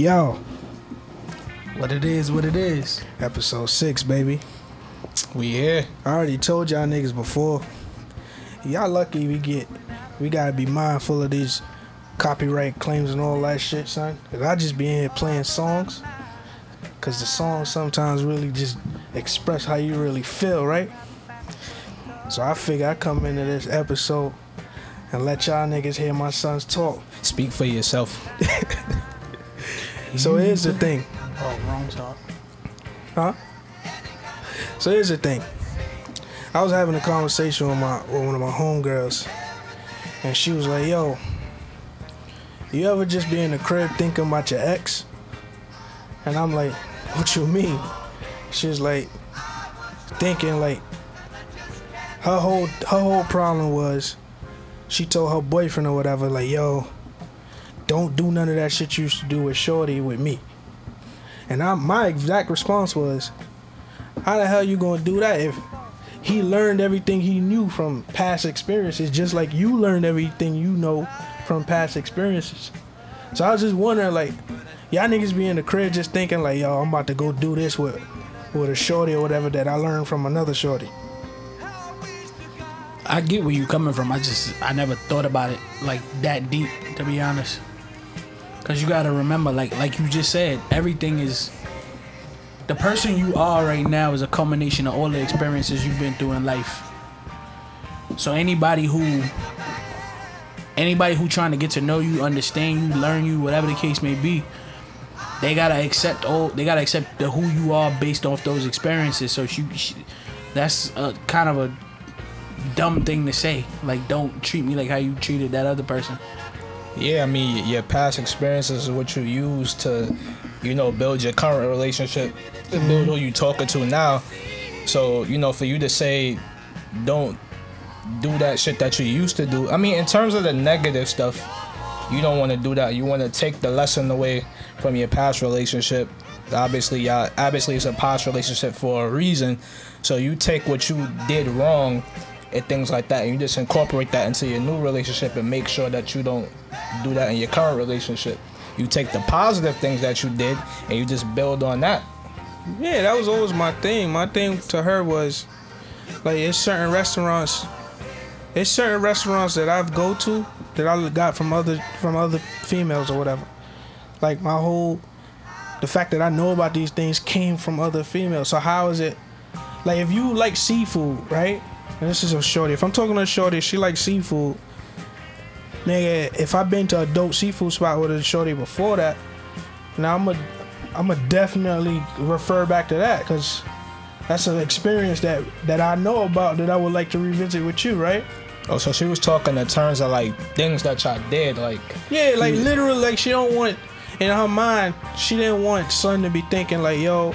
Yo, What it is, what it is. episode six, baby. We here. I already told y'all niggas before. Y'all lucky we get. We gotta be mindful of these copyright claims and all that shit, son. Cause I just be in here playing songs. Cause the songs sometimes really just express how you really feel, right? So I figure I come into this episode and let y'all niggas hear my sons talk. Speak for yourself. So mm-hmm. here's the thing. Oh, wrong song. Huh? So here's the thing. I was having a conversation with my with one of my homegirls, and she was like, "Yo, you ever just be in the crib thinking about your ex?" And I'm like, "What you mean?" She's like, thinking like her whole her whole problem was she told her boyfriend or whatever like, "Yo, don't do none of that shit you used to do with Shorty with me." And I, my exact response was, "How the hell you gonna do that if he learned everything he knew from past experiences, just like you learned everything you know from past experiences?" So I was just wondering, like, y'all niggas be in the crib just thinking like, "Yo, I'm about to go do this with with a shorty or whatever that I learned from another shorty." I get where you're coming from. I just I never thought about it like that deep, to be honest. Cause you gotta remember, like like you just said, everything is the person you are right now is a culmination of all the experiences you've been through in life. So anybody who anybody who trying to get to know you, understand you, learn you, whatever the case may be, they gotta accept all they gotta accept the who you are based off those experiences. So she, she that's a kind of a dumb thing to say. Like, don't treat me like how you treated that other person. Yeah, I mean, your past experiences is what you use to, you know, build your current relationship, to mm-hmm. build who you talking to now. So, you know, for you to say, don't do that shit that you used to do. I mean, in terms of the negative stuff, you don't want to do that. You want to take the lesson away from your past relationship. Obviously, y'all, obviously, it's a past relationship for a reason. So you take what you did wrong and things like that, and you just incorporate that into your new relationship and make sure that you don't do that in your current relationship. You take the positive things that you did and you just build on that. Yeah, that was always my thing. My thing to her was like it's certain restaurants it's certain restaurants that I've go to that I got from other from other females or whatever. Like my whole the fact that I know about these things came from other females. So how is it like if you like seafood, right? And this is a shorty. If I'm talking to a shorty, she likes seafood. Nigga, if I've been to a dope seafood spot with a shorty before that, now I'm a I'm gonna definitely refer back to that because that's an experience that that I know about that I would like to revisit with you, right? Oh, so she was talking in terms of like things that y'all did, like Yeah, like literally, like she don't want in her mind, she didn't want son to be thinking like, yo,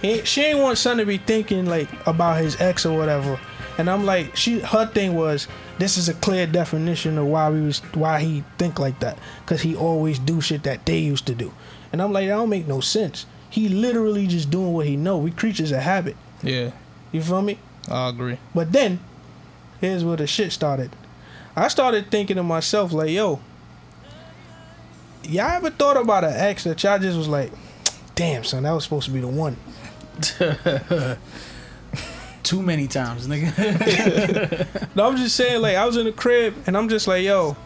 he, she ain't want son to be thinking like about his ex or whatever. And I'm like, she her thing was this is a clear definition of why we was why he think like that because he always do shit that they used to do. And I'm like, that don't make no sense. He literally just doing what he know. We creatures of habit. yeah, You feel me? I agree. But then, here's where the shit started. I started thinking to myself, like, yo, y'all ever thought about an ex that y'all just was like, damn, son, that was supposed to be the one? Too many times, nigga. No, I'm just saying, like, I was in the crib and I'm just like, yo,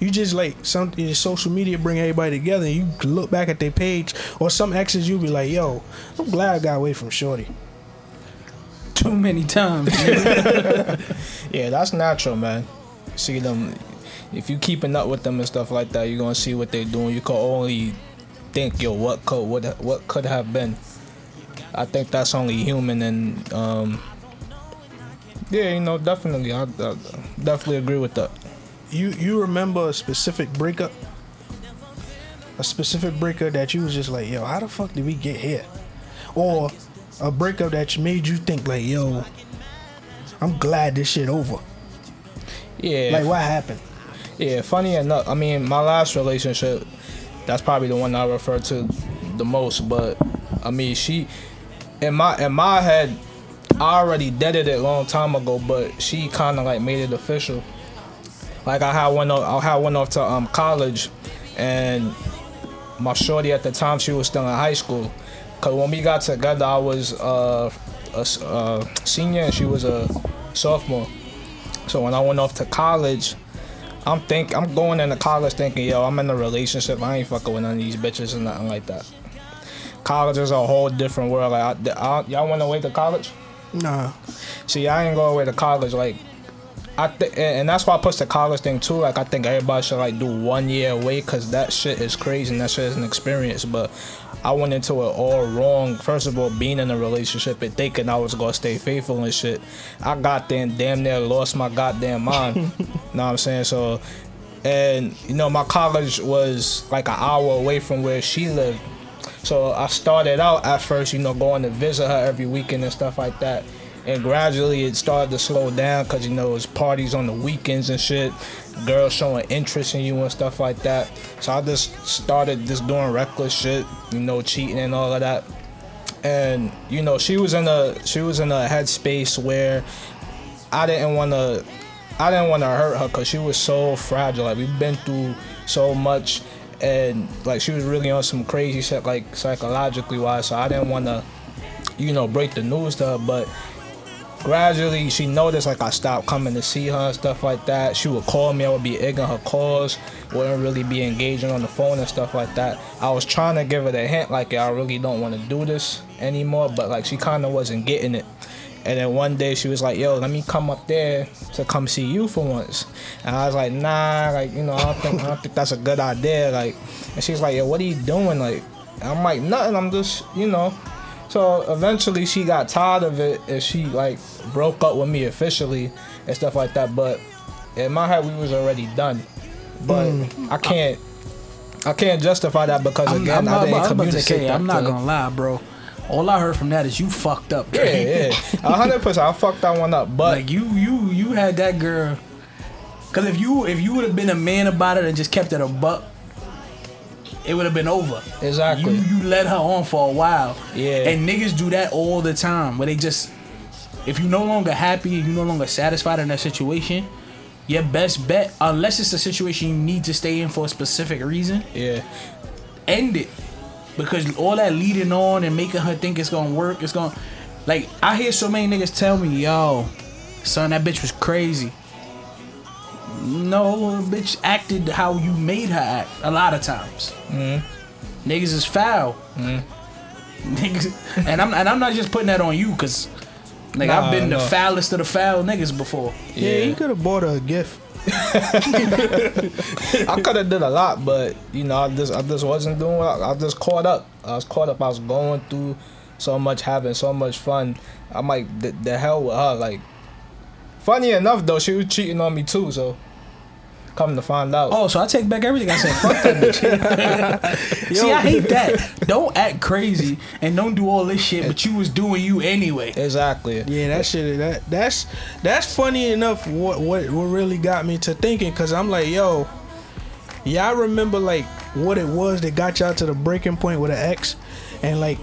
you just like something your social media bring everybody together and you look back at their page or some exes you be like, yo, I'm glad I got away from Shorty. Too many times. Yeah, that's natural, man. See them, if you keeping up with them and stuff like that, you're gonna see what they're doing. You can only think, yo, what could what what could have been. I think that's only human, and um, yeah, you know, definitely, I, I definitely agree with that. You you remember a specific breakup? A specific breakup that you was just like, yo, how the fuck did we get here? Or a breakup that made you think like, yo, I'm glad this shit over. Yeah, Like what happened? Yeah, funny enough, I mean, my last relationship, that's probably the one I refer to the most. But I mean, she, in my in my head, I already did it a long time ago. But she kind of like made it official. Like I had one, off, I had one off to um college, and my shorty at the time she was still in high school. Cause when we got together, I was uh, a s- uh, senior and she was a sophomore. So when I went off to college, I'm think I'm going into college thinking, yo, I'm in a relationship. I ain't fucking with none of these bitches and nothing like that. College is a whole different world. Like, I, I, y'all went away to college? Nah. See, I ain't going away to college. Like, I think, and that's why I push the college thing too. Like, I think everybody should like do one year away because that shit is crazy and that shit is an experience. But I went into it all wrong. First of all, being in a relationship and thinking I was gonna stay faithful and shit. I got there damn near lost my goddamn mind. know what I'm saying? So, and you know, my college was like an hour away from where she lived. So I started out at first, you know, going to visit her every weekend and stuff like that. And gradually it started to slow down because, you know, it's parties on the weekends and shit. Girls showing interest in you and stuff like that. So I just started just doing reckless shit, you know, cheating and all of that. And, you know, she was in a she was in a headspace where I didn't want to I didn't want to hurt her because she was so fragile. Like we've been through so much, and like she was really on some crazy shit, like psychologically wise. So I didn't want to, you know, break the news to her. But gradually, she noticed like I stopped coming to see her and stuff like that. She would call me. I would be ignoring her calls. Wouldn't really be engaging on the phone and stuff like that. I was trying to give her the hint, like I really don't want to do this anymore. But like she kind of wasn't getting it. And then one day she was like, "Yo, let me come up there to come see you for once." And I was like, "Nah, like you know, I don't think I don't think that's a good idea." Like, and she's like, "Yo, what are you doing?" Like, and I'm like, "Nothing. I'm just, you know." So eventually she got tired of it and she like broke up with me officially and stuff like that. But in my head, we was already done. But hmm. I can't, I can't justify that because I'm, again, I'm I not, didn't about to communicate. I'm not to- gonna lie, bro. All I heard from that is you fucked up. Yeah, yeah, a hundred percent. I fucked that one up, but Like you, you, you had that girl. Cause if you, if you would have been a man about it and just kept it a buck, it would have been over. Exactly. You, you led her on for a while. Yeah. And niggas do that all the time, where they just, if you're no longer happy, you're no longer satisfied in that situation. Your best bet, unless it's a situation you need to stay in for a specific reason, yeah, end it because all that leading on and making her think it's gonna work it's gonna like i hear so many niggas tell me yo son that bitch was crazy. No bitch acted how you made her act a lot of times. Mm-hmm. Niggas is foul. Mm-hmm. Niggas and i'm and i'm not just putting that on you because like Nah, i've been the foulest of the foul niggas before. Yeah, you could have bought her a gift. I could have did a lot, but you know, I just I just wasn't doing. I, I just caught up. I was caught up. I was going through so much, having so much fun. I'm like, the, the hell with her. Like, funny enough though, she was cheating on me too. So, come to find out, Oh, so I take back everything I said. Fuck that bitch. See, I hate that. Don't act crazy and don't do all this shit, but you was doing you anyway. exactly. Yeah, that shit. That that's that's funny enough. What what what really got me to thinking? Cause I'm like, yo, y'all remember like what it was that got y'all to the breaking point with an ex, and like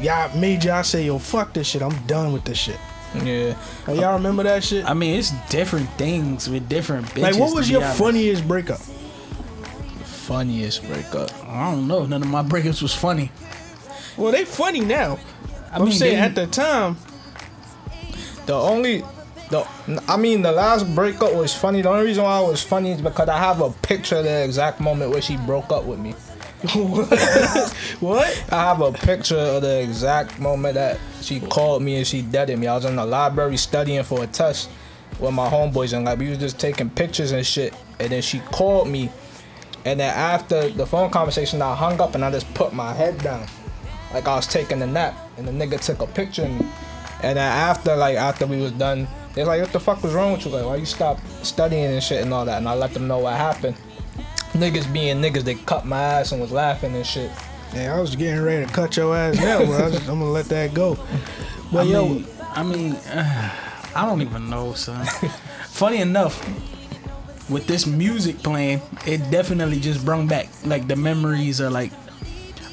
y'all made y'all say, yo, fuck this shit. I'm done with this shit. Yeah. Like, y'all remember that shit? I mean, it's different things with different bitches. like, what was your honest. funniest breakup? Funniest breakup. I don't know. None of my breakups was funny. Well, they funny now. I I'm mean, saying at the time. The only, the I mean, the last breakup was funny. The only reason why it was funny is because I have a picture of the exact moment where she broke up with me. What? I have a picture of the exact moment that she called me and she deaded me. I was in the library studying for a test with my homeboys and like we was just taking pictures and shit. And then she called me, and then after the phone conversation, I hung up and I just put my head down, like I was taking a nap. And the nigga took a picture of me. And then after like after we was done, they was like, "What the fuck was wrong with you? Like why you stop studying and shit and all that?" And I let them know what happened. Niggas being niggas, they cut my ass and was laughing and shit. Yeah, I was getting ready to cut your ass now, but I just, I'm gonna let that go. But I yo, mean, I mean, uh, I don't even know, son. funny enough, with this music playing, it definitely just brought back like the memories of like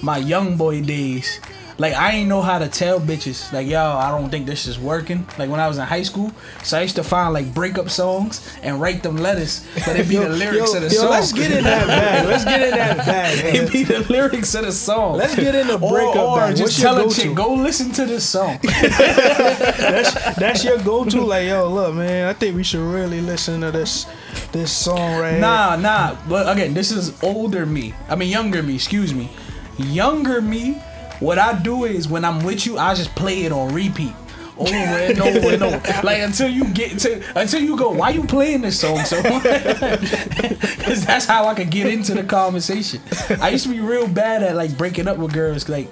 my young boy days. Like I ain't know how to tell bitches like yo, I don't think this is working. Like when I was in high school, so I used to find like breakup songs and write them letters, but it be the lyrics yo, of the yo, song. let's get in that bag. Let's get in that bag. it be the lyrics of the song. Let's get in the breakup or, bag. just What's tell a chick, go listen to this song. That's that's your go-to. Like, yo, look, man, I think we should really listen to this this song right Nah, nah. But again, this is older me. I mean, younger me. Excuse me. Younger me. What I do is when I'm with you, I just play it on repeat. Over and over and over, like until you get to until you go. Why you playing this song so? Because that's how I could get into the conversation. I used to be real bad at like breaking up with girls. Like,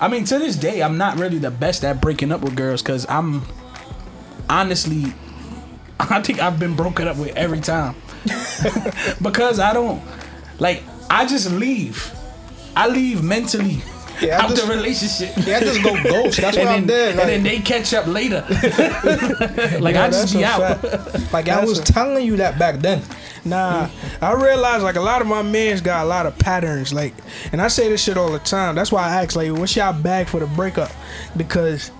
I mean, to this day, I'm not really the best at breaking up with girls because I'm honestly I think I've been broken up with every time. because I don't like I just leave. I leave mentally Yeah, I out just- the relationship. Yeah, I just go ghost. That's what and, I then, did. and then they catch up later. like Yeah, I just be out. fact. like I was a- telling you that back then. Nah, I realize like a lot of my men's got a lot of patterns. Like, and I say this shit all the time. That's why I ask like, what's y'all bag for the breakup? Because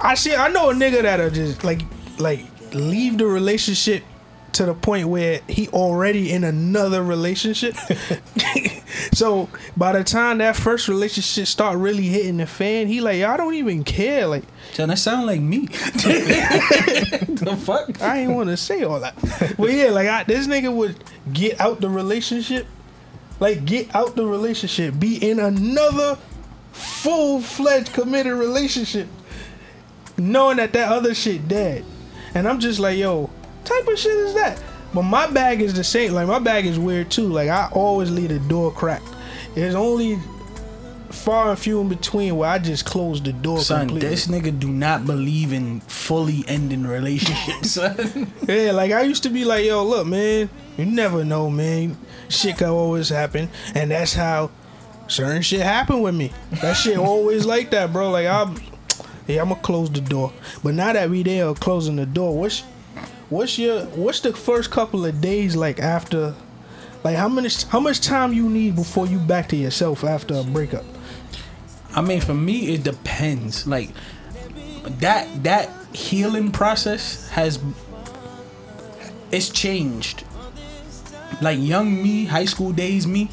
I see, I know a nigga that'll just like, like leave the relationship to the point where he already in another relationship. so by the time that first relationship start really hitting the fan, he like, I don't even care. Like, So that sound like me. the fuck? I ain't want to say all that. But yeah, like I, this nigga would get out the relationship, like get out the relationship, be in another full fledged committed relationship, knowing that that other shit dead. And I'm just like, yo, type of shit is that? But my bag is the same. Like my bag is weird too. Like I always leave the door cracked. There's only far and few in between where I just close the door Son, completely. this nigga do not believe in fully ending relationships. son. Yeah, like I used to be like, yo, look, man, you never know, man. Shit can always happen, and that's how certain shit happened with me. That shit always like that, bro. Like I'm, yeah, I'm gonna close the door. But now that we there closing the door, what's what's your what's the first couple of days like after? Like how many how much time you need before you back to yourself after a breakup? I mean, for me, it depends. Like that that healing process has it's changed. Like young me, high school days me,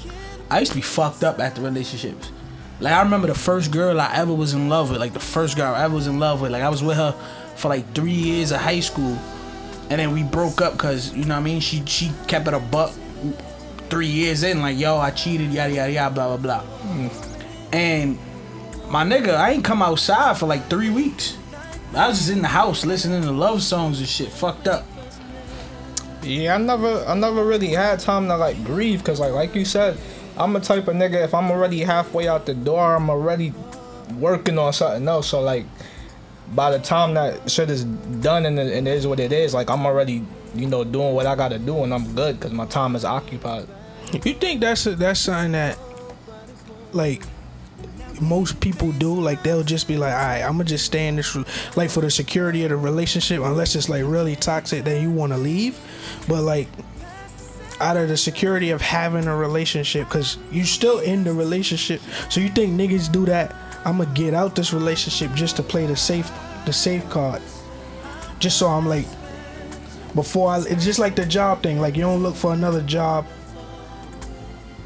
I used to be fucked up after relationships. Like I remember the first girl I ever was in love with, like the first girl I ever was in love with. Like I was with her for like three years of high school, and then we broke up because you know what I mean. She she kept it a buck. Three years in, like yo, I cheated, yada yada yada, blah blah blah. And my nigga, I ain't come outside for like three weeks. I was just in the house listening to love songs and shit, fucked up. Yeah, I never, I never really had time to like grieve, cause like, like you said, I'm a type of nigga. If I'm already halfway out the door, I'm already working on something else. So like, by the time that shit is done and it, and it is what it is, like I'm already, you know, doing what I gotta do, and I'm good, cause my time is occupied. You think that's a, that's something that like most people do? Like they'll just be like, "All right, I'm gonna just stay in this re-" like for the security of the relationship, unless it's like really toxic, then you want to leave." But like out of the security of having a relationship, because you still in the relationship, so you think niggas do that? I'm gonna get out this relationship just to play the safe the safe card, just so I'm like before I. It's just like the job thing. Like you don't look for another job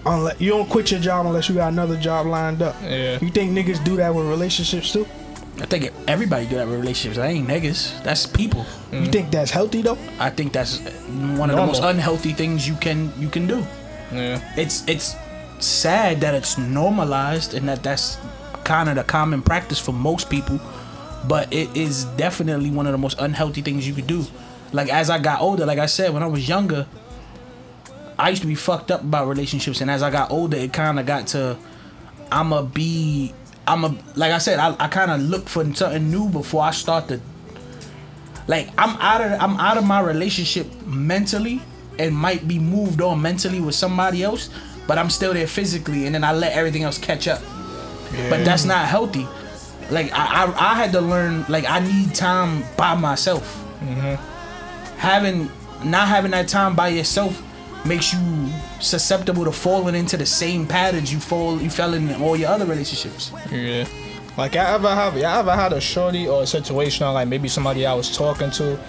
unless you don't quit your job unless you got another job lined up. Yeah. You think niggas do that with relationships too? I think everybody do that with relationships. I ain't niggas. That's people. You think that's healthy though? I think that's one of the most unhealthy things you can you can do. Yeah. It's it's sad that it's normalized and that that's kind of the common practice for most people, but it is definitely one of the most unhealthy things you could do. Like as I got older, like I said, when I was younger, I used to be fucked up about relationships, and as I got older, it kind of got to I'ma be I'm a like I said, I, I kind of look for something new before I start to like I'm out of I'm out of my relationship mentally and might be moved on mentally with somebody else, but I'm still there physically, and then I let everything else catch up. But that's not healthy. Like I, I, I had to learn like I need time by myself. Mm-hmm. Having not having that time by yourself makes you susceptible to falling into the same patterns you fall you fell in all your other relationships. Yeah. Like I ever have y'all ever had a shorty or a situation or like maybe somebody I was talking to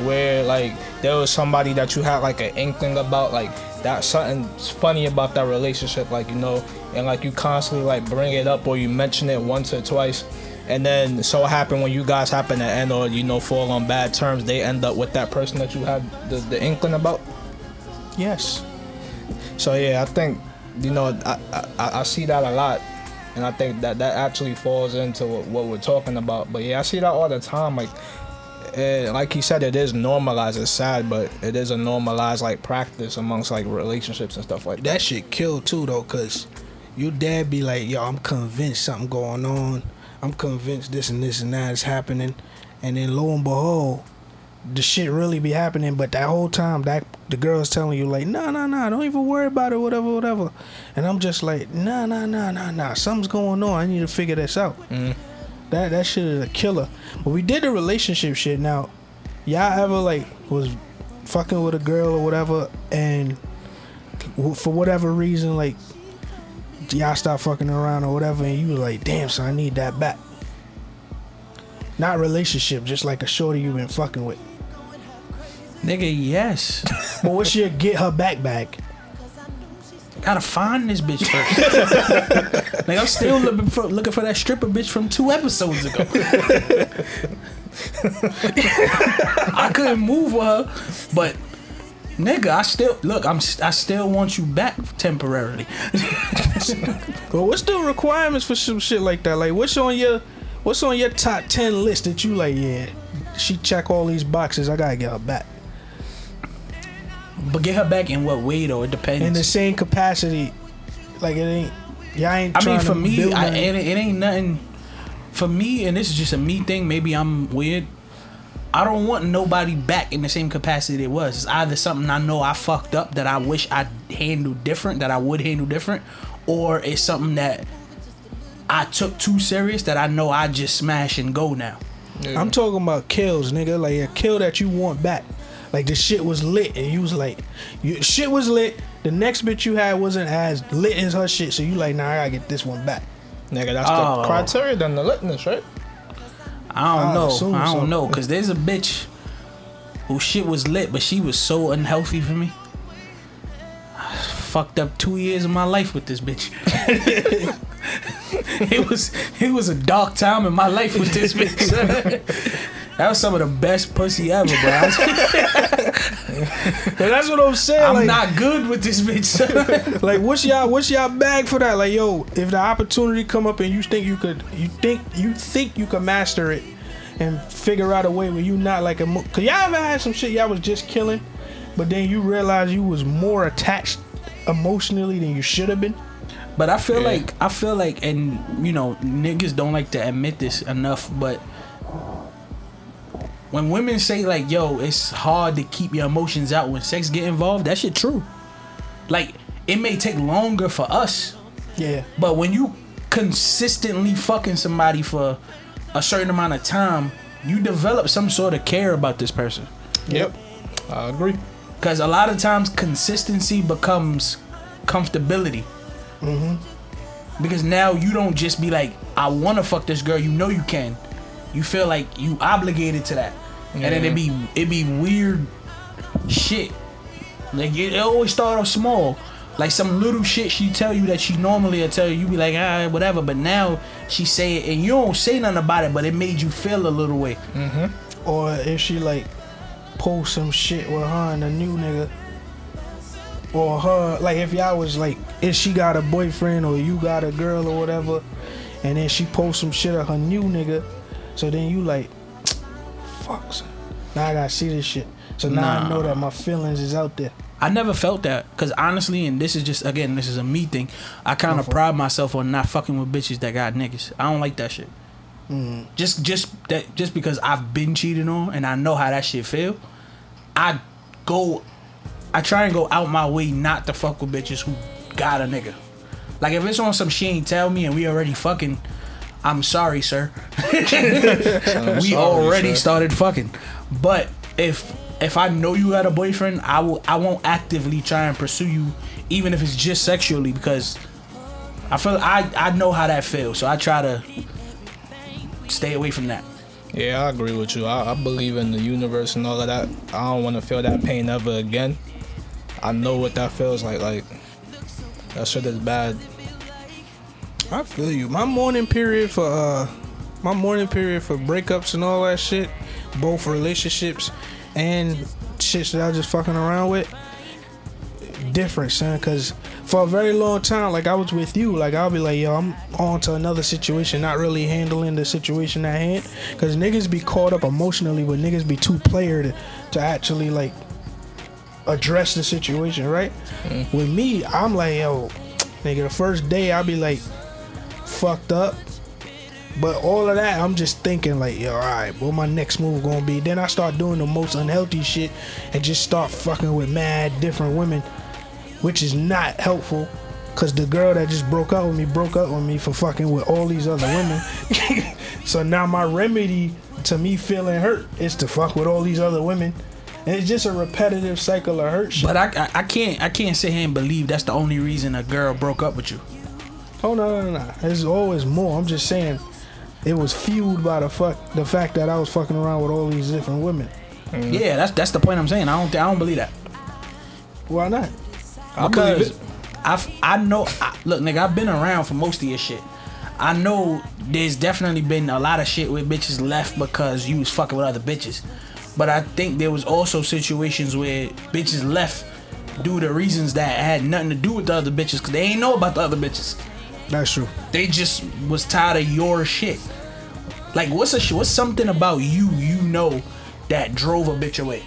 where like there was somebody that you had like an inkling about like that something's funny about that relationship like you know and like you constantly like bring it up or you mention it once or twice and then so happen when you guys happen to end or you know fall on bad terms they end up with that person that you had the, the inkling about Yes. so yeah, I think you know I, I I see that a lot, and I think that that actually falls into what, what we're talking about. But yeah, I see that all the time. Like, eh, like you said, it is normalized. It's sad, but it is a normalized like practice amongst like relationships and stuff like that. That shit kill too though, cause your dad be like, yo, I'm convinced something going on. I'm convinced this and this and that is happening. And then lo and behold, the shit really be happening. But that whole time, that the girl's telling you like, nah, nah, nah, don't even worry about it, whatever, whatever. And I'm just like, nah, nah, nah, nah, nah, something's going on. I need to figure this out. Mm. That that shit is a killer. But we did the relationship shit. Now, y'all ever like was fucking with a girl or whatever, and for whatever reason, like y'all stop fucking around or whatever, and you was like, damn, so I need that back. Not relationship, just like a shorty you been fucking with. Nigga, yes. But what's your get her back bag? Gotta find this bitch first. like I'm still looking for looking for that stripper bitch from two episodes ago. I couldn't move with her, but nigga, I still look. I'm I still want you back temporarily. Well, what's the requirements for some shit like that? Like, what's on your what's on your top ten list that you like? Yeah, she check all these boxes. I gotta get her back But get her back in what way though? It depends. in the same capacity. Like it ain't. Y'all ain't. I mean, for me, I, it, it ain't nothing. For me, and this is just a me thing. Maybe I'm weird. I don't want nobody back in the same capacity it was. It's either something I know I fucked up that I wish I handled different, that I would handle different, or it's something that I took too serious that I know I just smash and go now. I'm talking about kills, nigga. Like a kill that you want back. Like the shit was lit, and you was like, you, shit was lit. The next bitch you had wasn't as lit as her shit, so you like, nah, I gotta get this one back. Nigga, that's Oh. the criteria, then the litness, right? I don't I'd know. assume I don't so. know. Cause there's a bitch who shit was lit, but she was so unhealthy for me. I fucked up two years of my life with this bitch. it was it was a dark time in my life with this bitch. That was some of the best pussy ever, bro. That's what I'm saying. I'm like, not good with this bitch. like what's y'all what's y'all bag for that? Like yo, if the opportunity come up and you think you could, you think you think you could master it and figure out a way where you not like a. mo- Cause y'all ever had some shit y'all was just killing, but then you realize you was more attached emotionally than you should have been. But I feel Yeah. like I feel like, and you know, niggas don't like to admit this enough, but when women say like, "Yo, it's hard to keep your emotions out when sex get involved," that shit true. Like, it may take longer for us, Yeah. but when you consistently fucking somebody for a certain amount of time, you develop some sort of care about this person. Yep. I agree. Because a lot of times consistency becomes comfortability. Mhm. Because now you don't just be like, I want to fuck this girl. You know you can. You feel like you obligated to that, and then it be it be weird shit. Like it, it always start off small, like some little shit she tell you that she normally will tell you. You be like, ah, whatever. But now she say it, and you don't say nothing about it, but it made you feel a little way. Or if she like post some shit with her and a new nigga. Or her like if y'all was like if she got a boyfriend or you got a girl or whatever and then she post some shit of her new nigga. So then you like fuck son. Now I gotta see this shit. So now I know that my feelings is out there. I never felt that because honestly, and this is just again, this is a me thing. I kind of Go for it. pride myself on not fucking with bitches that got niggas. I don't like that shit. Mm. Just, just that, just because I've been cheated on and I know how that shit feel. I go, I try and go out my way not to fuck with bitches who got a nigga. Like if it's on some she ain't tell me and we already fucking, I'm sorry, sir. we sorry, already sir. started fucking. But if if I know you had a boyfriend, I will I won't actively try and pursue you, even if it's just sexually, because I feel I I know how that feels. So I try to stay away from that. Yeah, I agree with you. I, I believe in the universe and all of that. I don't want to feel that pain ever again. I know what that feels like. Like that shit is bad. I feel you. My mourning period for uh my mourning period for breakups and all that shit, both relationships and shit that I was just fucking around with, different, son. Cause for a very long time, like I was with you, like I'll be like, yo, I'm on to another situation, not really handling the situation at hand. Cause niggas be caught up emotionally, but niggas be too player to, to actually like address the situation, right? With me, I'm like, yo, nigga, the first day I'll be like fucked up. But all of that, I'm just thinking like, yo, all right, what my next move gonna be? Then I start doing the most unhealthy shit and just start fucking with mad different women, which is not helpful. Cause the girl that just broke up with me broke up with me for fucking with all these other women. so now my remedy to me feeling hurt is to fuck with all these other women. And it's just a repetitive cycle of hurt shit. But I, I I can't I can't sit here and believe that's the only reason a girl broke up with you. Oh no, no, no. There's always more. I'm just saying, it was fueled by the fuck the fact that I was fucking around with all these different women. Yeah, that's that's the point I'm saying. I don't I don't believe that. Why not? I because. I've, I know. I, look, nigga, I've been around for most of your shit. I know there's definitely been a lot of shit where bitches left because you was fucking with other bitches. But I think there was also situations where bitches left due to reasons that had nothing to do with the other bitches because they ain't know about the other bitches. That's true. They just was tired of your shit. Like, what's a sh- what's something about you you know that drove a bitch away?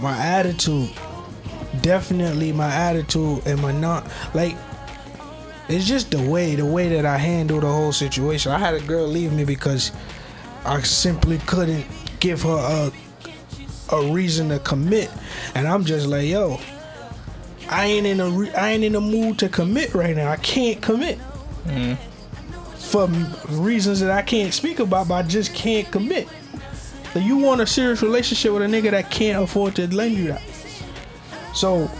My attitude, definitely my attitude and my not like. It's just the way, the way that I handle the whole situation. I had a girl leave me because I simply couldn't give her a a reason to commit, and I'm just like, yo, I ain't in a re- I ain't in a mood to commit right now. I can't commit mm-hmm. for reasons that I can't speak about, but I just can't commit. So you want a serious relationship with a nigga that can't afford to lend you that. So,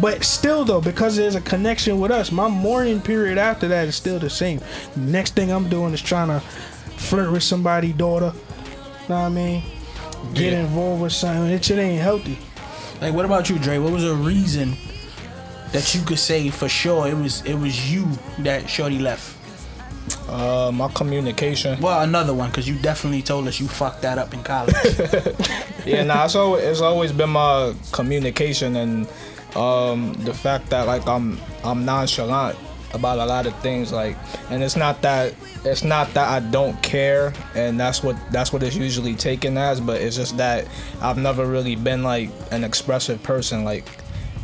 but still though, because there's a connection with us, my mourning period after that is still the same. Next thing I'm doing is trying to flirt with somebody' daughter. You know what I mean? Get Yeah. involved with something. It shit ain't healthy. Like, what about you, Dre? What was a reason that you could say for sure it was it was you that Shorty left? Uh, my communication. Well, another one, because you definitely told us you fucked that up in college. yeah, nah, it's always, it's always been my communication and um, the fact that like I'm I'm nonchalant about a lot of things like and it's not that it's not that I don't care and that's what that's what it's usually taken as but it's just that I've never really been like an expressive person like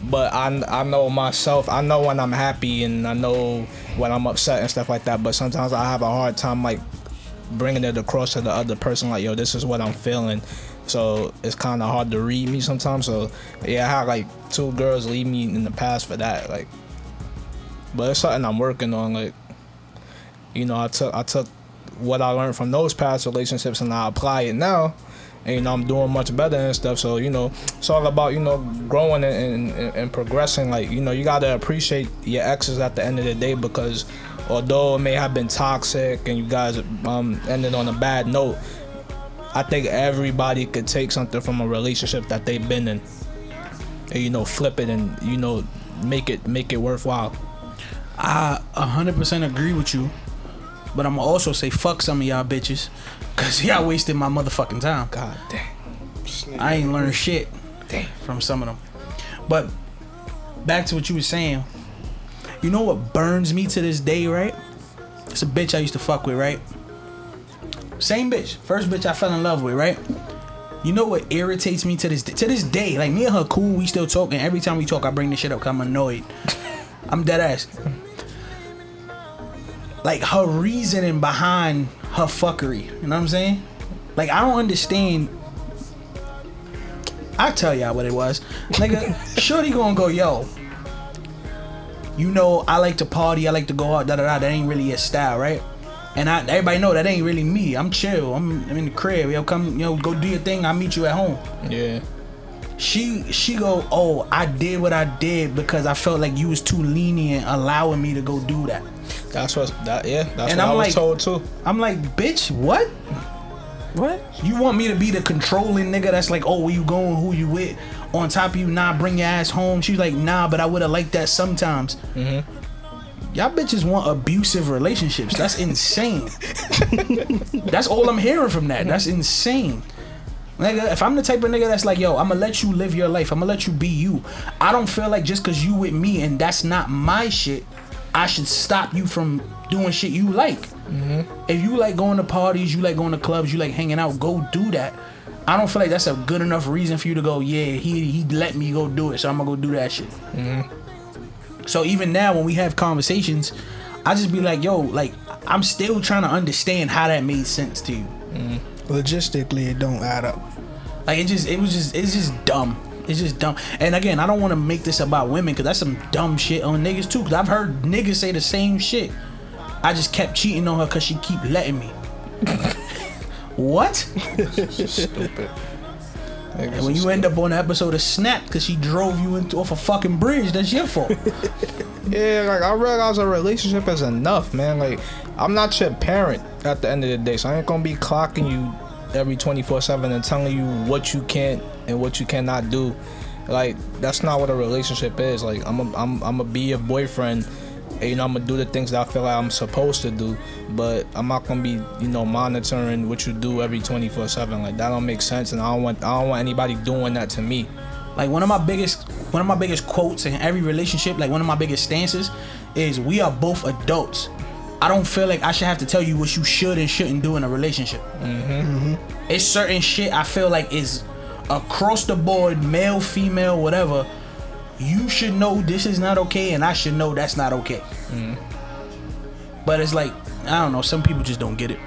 but I, I know myself I know when I'm happy and I know when I'm upset and stuff like that but sometimes I have a hard time like bringing it across to the other person like yo this is what i'm feeling. So it's kind of hard to read me sometimes so yeah i had like two girls leave me in the past for that like but it's something i'm working on like you know i took i took what i learned from those past relationships and i apply it now. And you know i'm doing much better and stuff. So you know it's all about you know growing and, and, and progressing. Like you know you got to appreciate your exes at the end of the day because although it may have been toxic and you guys um, ended on a bad note i think everybody could take something from a relationship that they've been in and you know flip it and you know make it make it worthwhile I 100% agree with you, but I'm gonna also say fuck some of y'all bitches, cause y'all wasted my motherfucking time. god damn I ain't learned shit from some of them. But back to what you were saying. You know what burns me to this day, right? It's a bitch I used to fuck with, right? Same bitch, first bitch I fell in love with, right? You know what irritates me to this to this day? Like me and her cool, we still talk, and every time we talk, I bring this shit up. Cause I'm annoyed. I'm dead ass. Like her reasoning behind her fuckery. You know what I'm saying? Like I don't understand I tell y'all what it was. Nigga, Shorty gonna go, yo. You know, I like to party, I like to go out, da da da. That ain't really your style, right? And I, everybody know that ain't really me. I'm chill. I'm, I'm in the crib. Yo, come, yo, go do your thing. I'll meet you at home. Yeah. She she go, oh, I did what I did because I felt like you was too lenient, allowing me to go do that. That's what that yeah, that's And what I'm i was like- told too. I'm like, bitch, what? What? You want me to be the controlling nigga that's like, oh, where you going? Who you with? On top of you, nah, bring your ass home. She's like, nah, but I would have liked that sometimes. Mm-hmm. Y'all bitches want abusive relationships. That's insane. that's all I'm hearing from that. That's insane. Nigga, if I'm the type of nigga that's like, yo, I'm gonna let you live your life. I'm gonna let you be you. I don't feel like just cause you with me and that's not my shit, I should stop you from doing shit you like. Mm-hmm. If you like going to parties, you like going to clubs, you like hanging out, go do that. I don't feel like that's a good enough reason for you to go, yeah, he he let me go do it, so I'm gonna go do that shit. Mm-hmm. So even now when we have conversations, I just be like, yo, like I'm still trying to understand how that made sense to you. Mm. Logistically, it don't add up. Like it just, it was just, it's just dumb. It's just dumb. And again, I don't want to make this about women because that's some dumb shit on niggas too. Because I've heard niggas say the same shit. I just kept cheating on her because she keep letting me. what? Stupid. And when you end up on an episode of Snapped because she drove you into off a fucking bridge, that's your fault. Yeah, like I realize a relationship is enough, man. Like I'm not your parent at the end of the day, so I ain't gonna be clocking you every 24 seven and telling you what you can and what you cannot do. Like that's not what a relationship is. Like I'm a, I'm I'm gonna be your boyfriend. And, you know, I'm gonna do the things that I feel like I'm supposed to do, but I'm not gonna be, you know, monitoring what you do every 24/7. Like that don't make sense, and I don't want, I don't want anybody doing that to me. Like one of my biggest one of my biggest quotes in every relationship, like one of my biggest stances, is we are both adults. I don't feel like I should have to tell you what you should and shouldn't do in a relationship. Mm-hmm. Mm-hmm. It's certain shit I feel like is across the board, male, female, whatever. You should know this is not okay, and I should know that's not okay. Mm. But it's like I don't know. Some people just don't get it.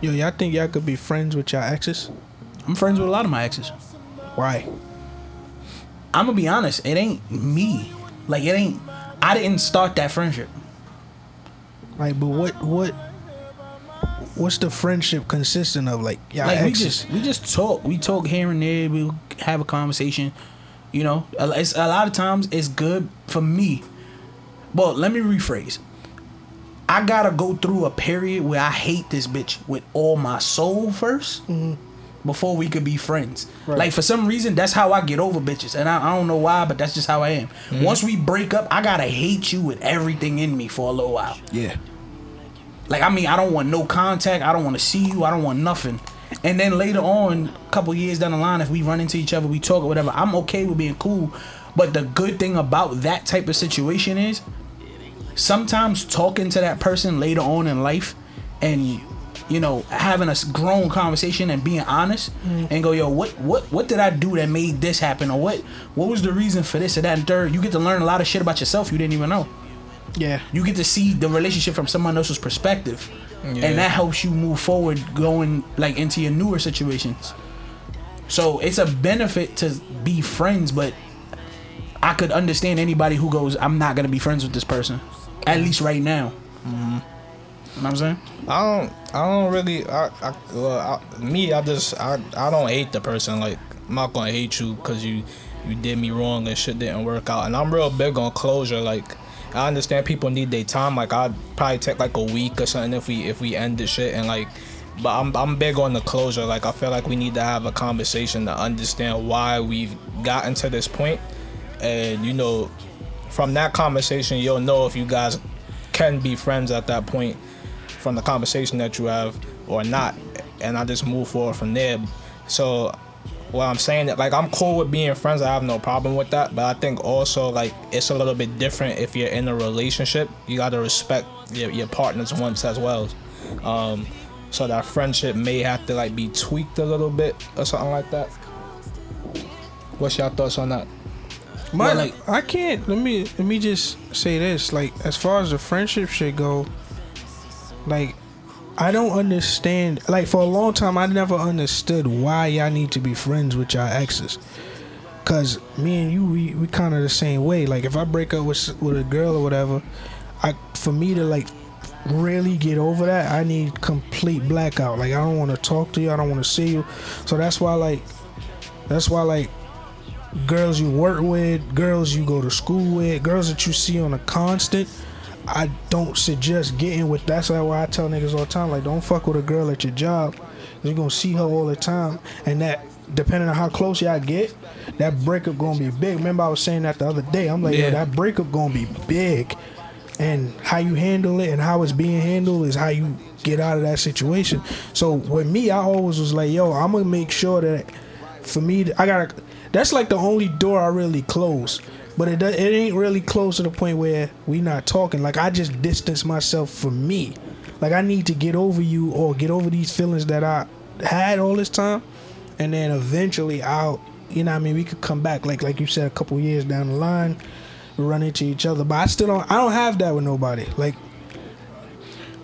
Yo, y'all think y'all could be friends with y'all exes? I'm friends with a lot of my exes. Why? I'm gonna be honest, it ain't me. Like it ain't. I didn't start that friendship. Like, but what what what's the friendship consisting of? Like, y'all like we just we just talk. We talk here and there. We have a conversation. You know, a- it's a lot of times it's good for me. Well, let me rephrase. I gotta go through a period where I hate this bitch with all my soul 1st mm-hmm. before we could be friends. Right. Like for some reason, that's how I get over bitches, and I, I don't know why, but that's just how I am. Mm-hmm. Once we break up, I gotta hate you with everything in me for a little while. yeah. Like I mean, I don't want no contact. I don't want to see you. I don't want nothing. And then later on, a couple years down the line, if we run into each other, we talk or whatever, I'm okay with being cool. But the good thing about that type of situation is sometimes talking to that person later on in life and you know having a grown conversation and being honest mm-hmm. and go yo what what what did i do that made this happen or what what was the reason for this or that and third you get to learn a lot of shit about yourself you didn't even know Yeah. you get to see the relationship from someone else's perspective Yeah. and that helps you move forward going like into your newer situations so it's a benefit to be friends but i could understand anybody who goes i'm not gonna be friends with this person at least right now Mm-hmm. you know what i'm saying I don't. I don't really. I. I, well, I me. I just. I. I don't hate the person. Like I'm not gonna hate you because you. You did me wrong and shit didn't work out. And I'm real big on closure. Like I understand people need their time. Like I'd probably take like a week or something if we if we end the shit and like. But I'm I'm big on the closure. Like I feel like we need to have a conversation to understand why we've gotten to this point, and you know, from that conversation you'll know if you guys can be friends at that point from the conversation that you have or not and i just move forward from there so what i'm saying that like i'm cool with being friends. I have no problem with that. But i think also like it's a little bit different if you're in a relationship. You got to respect your, your partner's wants as well. Um so that friendship may have to like be tweaked a little bit or something like that. What's your thoughts on that? My, like- I can't. Let me let me just say this. Like, as far as the friendship should go, like, I don't understand. Like, for a long time, I never understood why y'all need to be friends with y'all exes. Cause me and you, we, we kind of the same way. Like, if I break up with with a girl or whatever, I for me to like really get over that, I need complete blackout. Like I don't want to talk to you. I don't want to see you. So that's why like that's why like girls you work with, girls you go to school with, girls that you see on a constant. I don't suggest getting with. That's why I tell niggas all the time, like, don't fuck with a girl at your job. You're gonna see her all the time, and that depending on how close y'all get, that breakup gonna be big. Remember, I was saying that the other day. I'm like, Yeah. yo, that breakup gonna be big, and how you handle it and how it's being handled is how you get out of that situation. So with me, I always was like, yo, I'm gonna make sure that for me, I gotta. That's like the only door I really close. But it does, it ain't really close to the point where we not talking. Like I just distance myself from me. Like I need to get over you or get over these feelings that I had all this time, and then eventually I'll, you know, I mean, we could come back. Like like you said, a couple years down the line, run into each other. But I still don't. I don't have that with nobody. Like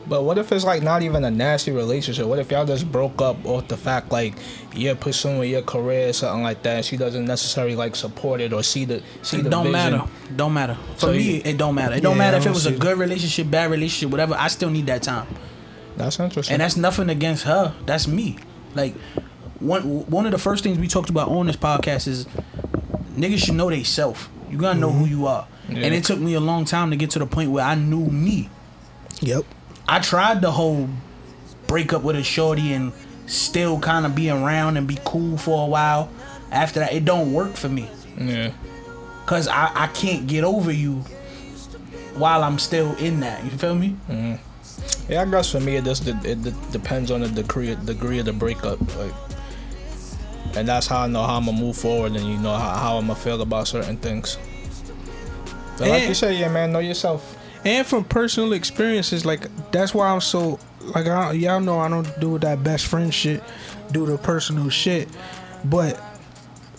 But what if it's like not even a nasty relationship? What if y'all just broke up off the fact like you're pursuing your career or something like that? And she doesn't necessarily like support it or see the see the It don't vision. matter. Don't matter. For So me, you- it don't matter. It don't Yeah, matter if it don't was a see good relationship, bad relationship, whatever. I still need that time. That's interesting. And that's nothing against her. That's me. Like one one of the first things we talked about on this podcast is niggas should know they self. You gotta know mm-hmm. who you are. Yeah. And it took me a long time to get to the point where I knew me. yep. I tried the whole break up with a shorty and still kind of be around and be cool for a while. After that, it don't work for me. yeah. Cause I, I can't get over you while I'm still in that. You feel me? Mm-hmm. Yeah, I guess for me it just it, it, depends on the degree degree of the breakup, like, and that's how I know how I'm gonna move forward, and you know how, how I'm gonna feel about certain things. But like you said, yeah, man, know yourself. And from personal experiences, like that's why I'm so like I, y'all know I don't do that best friend shit, do the personal shit, but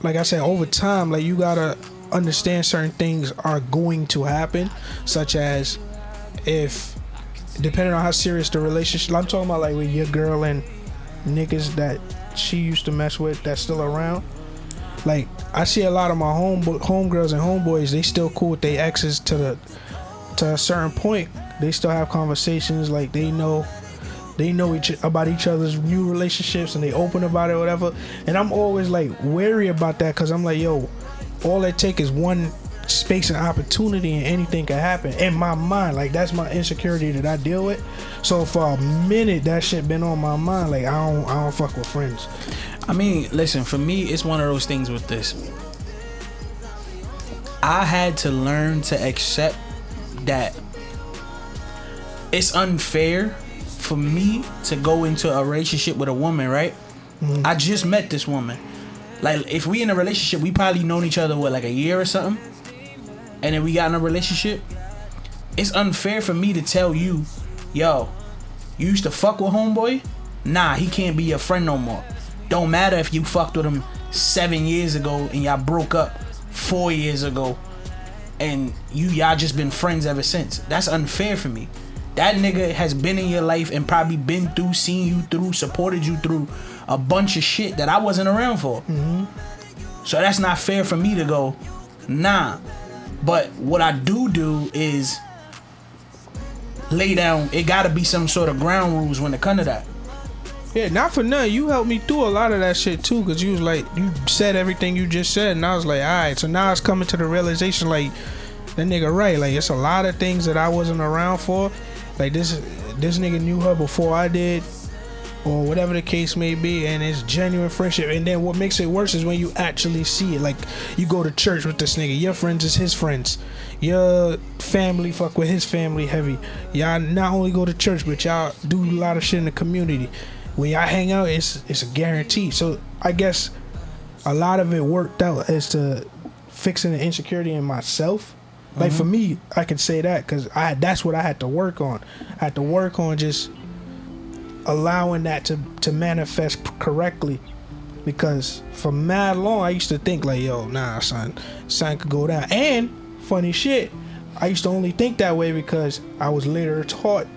like I said, over time, like you gotta understand certain things are going to happen, such as if depending on how serious the relationship. I'm talking about like with your girl and niggas that she used to mess with that's still around. Like I see a lot of my home homegirls and homeboys, they still cool with their exes to the to a certain point, they still have conversations. Like they know, they know each about each other's new relationships, and they open about it, or whatever. And I'm always like wary about that because I'm like, yo, all it take is one space and opportunity, and anything can happen. In my mind, like that's my insecurity that I deal with. So for a minute, that shit been on my mind. Like I don't, I don't fuck with friends. I mean, listen, for me, it's one of those things with this. I had to learn to accept that it's unfair for me to go into a relationship with a woman, right? Mm-hmm. I just met this woman. Like, if we in a relationship, we probably known each other what like a year or something, and then we got in a relationship. It's unfair for me to tell you, yo, you used to fuck with homeboy. Nah, he can't be your friend no more. Don't matter if you fucked with him seven years ago and y'all broke up four years ago, and you y'all just been friends ever since. That's unfair for me. That nigga has been in your life and probably been through, seen you through, supported you through a bunch of shit that I wasn't around for. Mm-hmm. So that's not fair for me to go, nah. But what I do do is lay down. It got to be some sort of ground rules when it come to that. Yeah, not for nothing. You helped me through a lot of that shit too, cause you was like, you said everything you just said, and I was like, all right. So now it's coming to the realization, like, that nigga right. Like, it's a lot of things that I wasn't around for. Like this, this nigga knew her before I did, or whatever the case may be, and it's genuine friendship. And then what makes it worse is when you actually see it. Like, you go to church with this nigga. Your friends is his friends. Your family fuck with his family heavy. Y'all not only go to church, but y'all do a lot of shit in the community when y'all hang out, it's it's a guarantee. So I guess a lot of it worked out as to fixing the insecurity in myself. Like for mm-hmm. me, I can say that because I that's what I had to work on. I had to work on just allowing that to to manifest correctly. Because for mad long, I used to think like, yo, nah, son, son could go down. And funny shit, I used to only think that way because I was later taught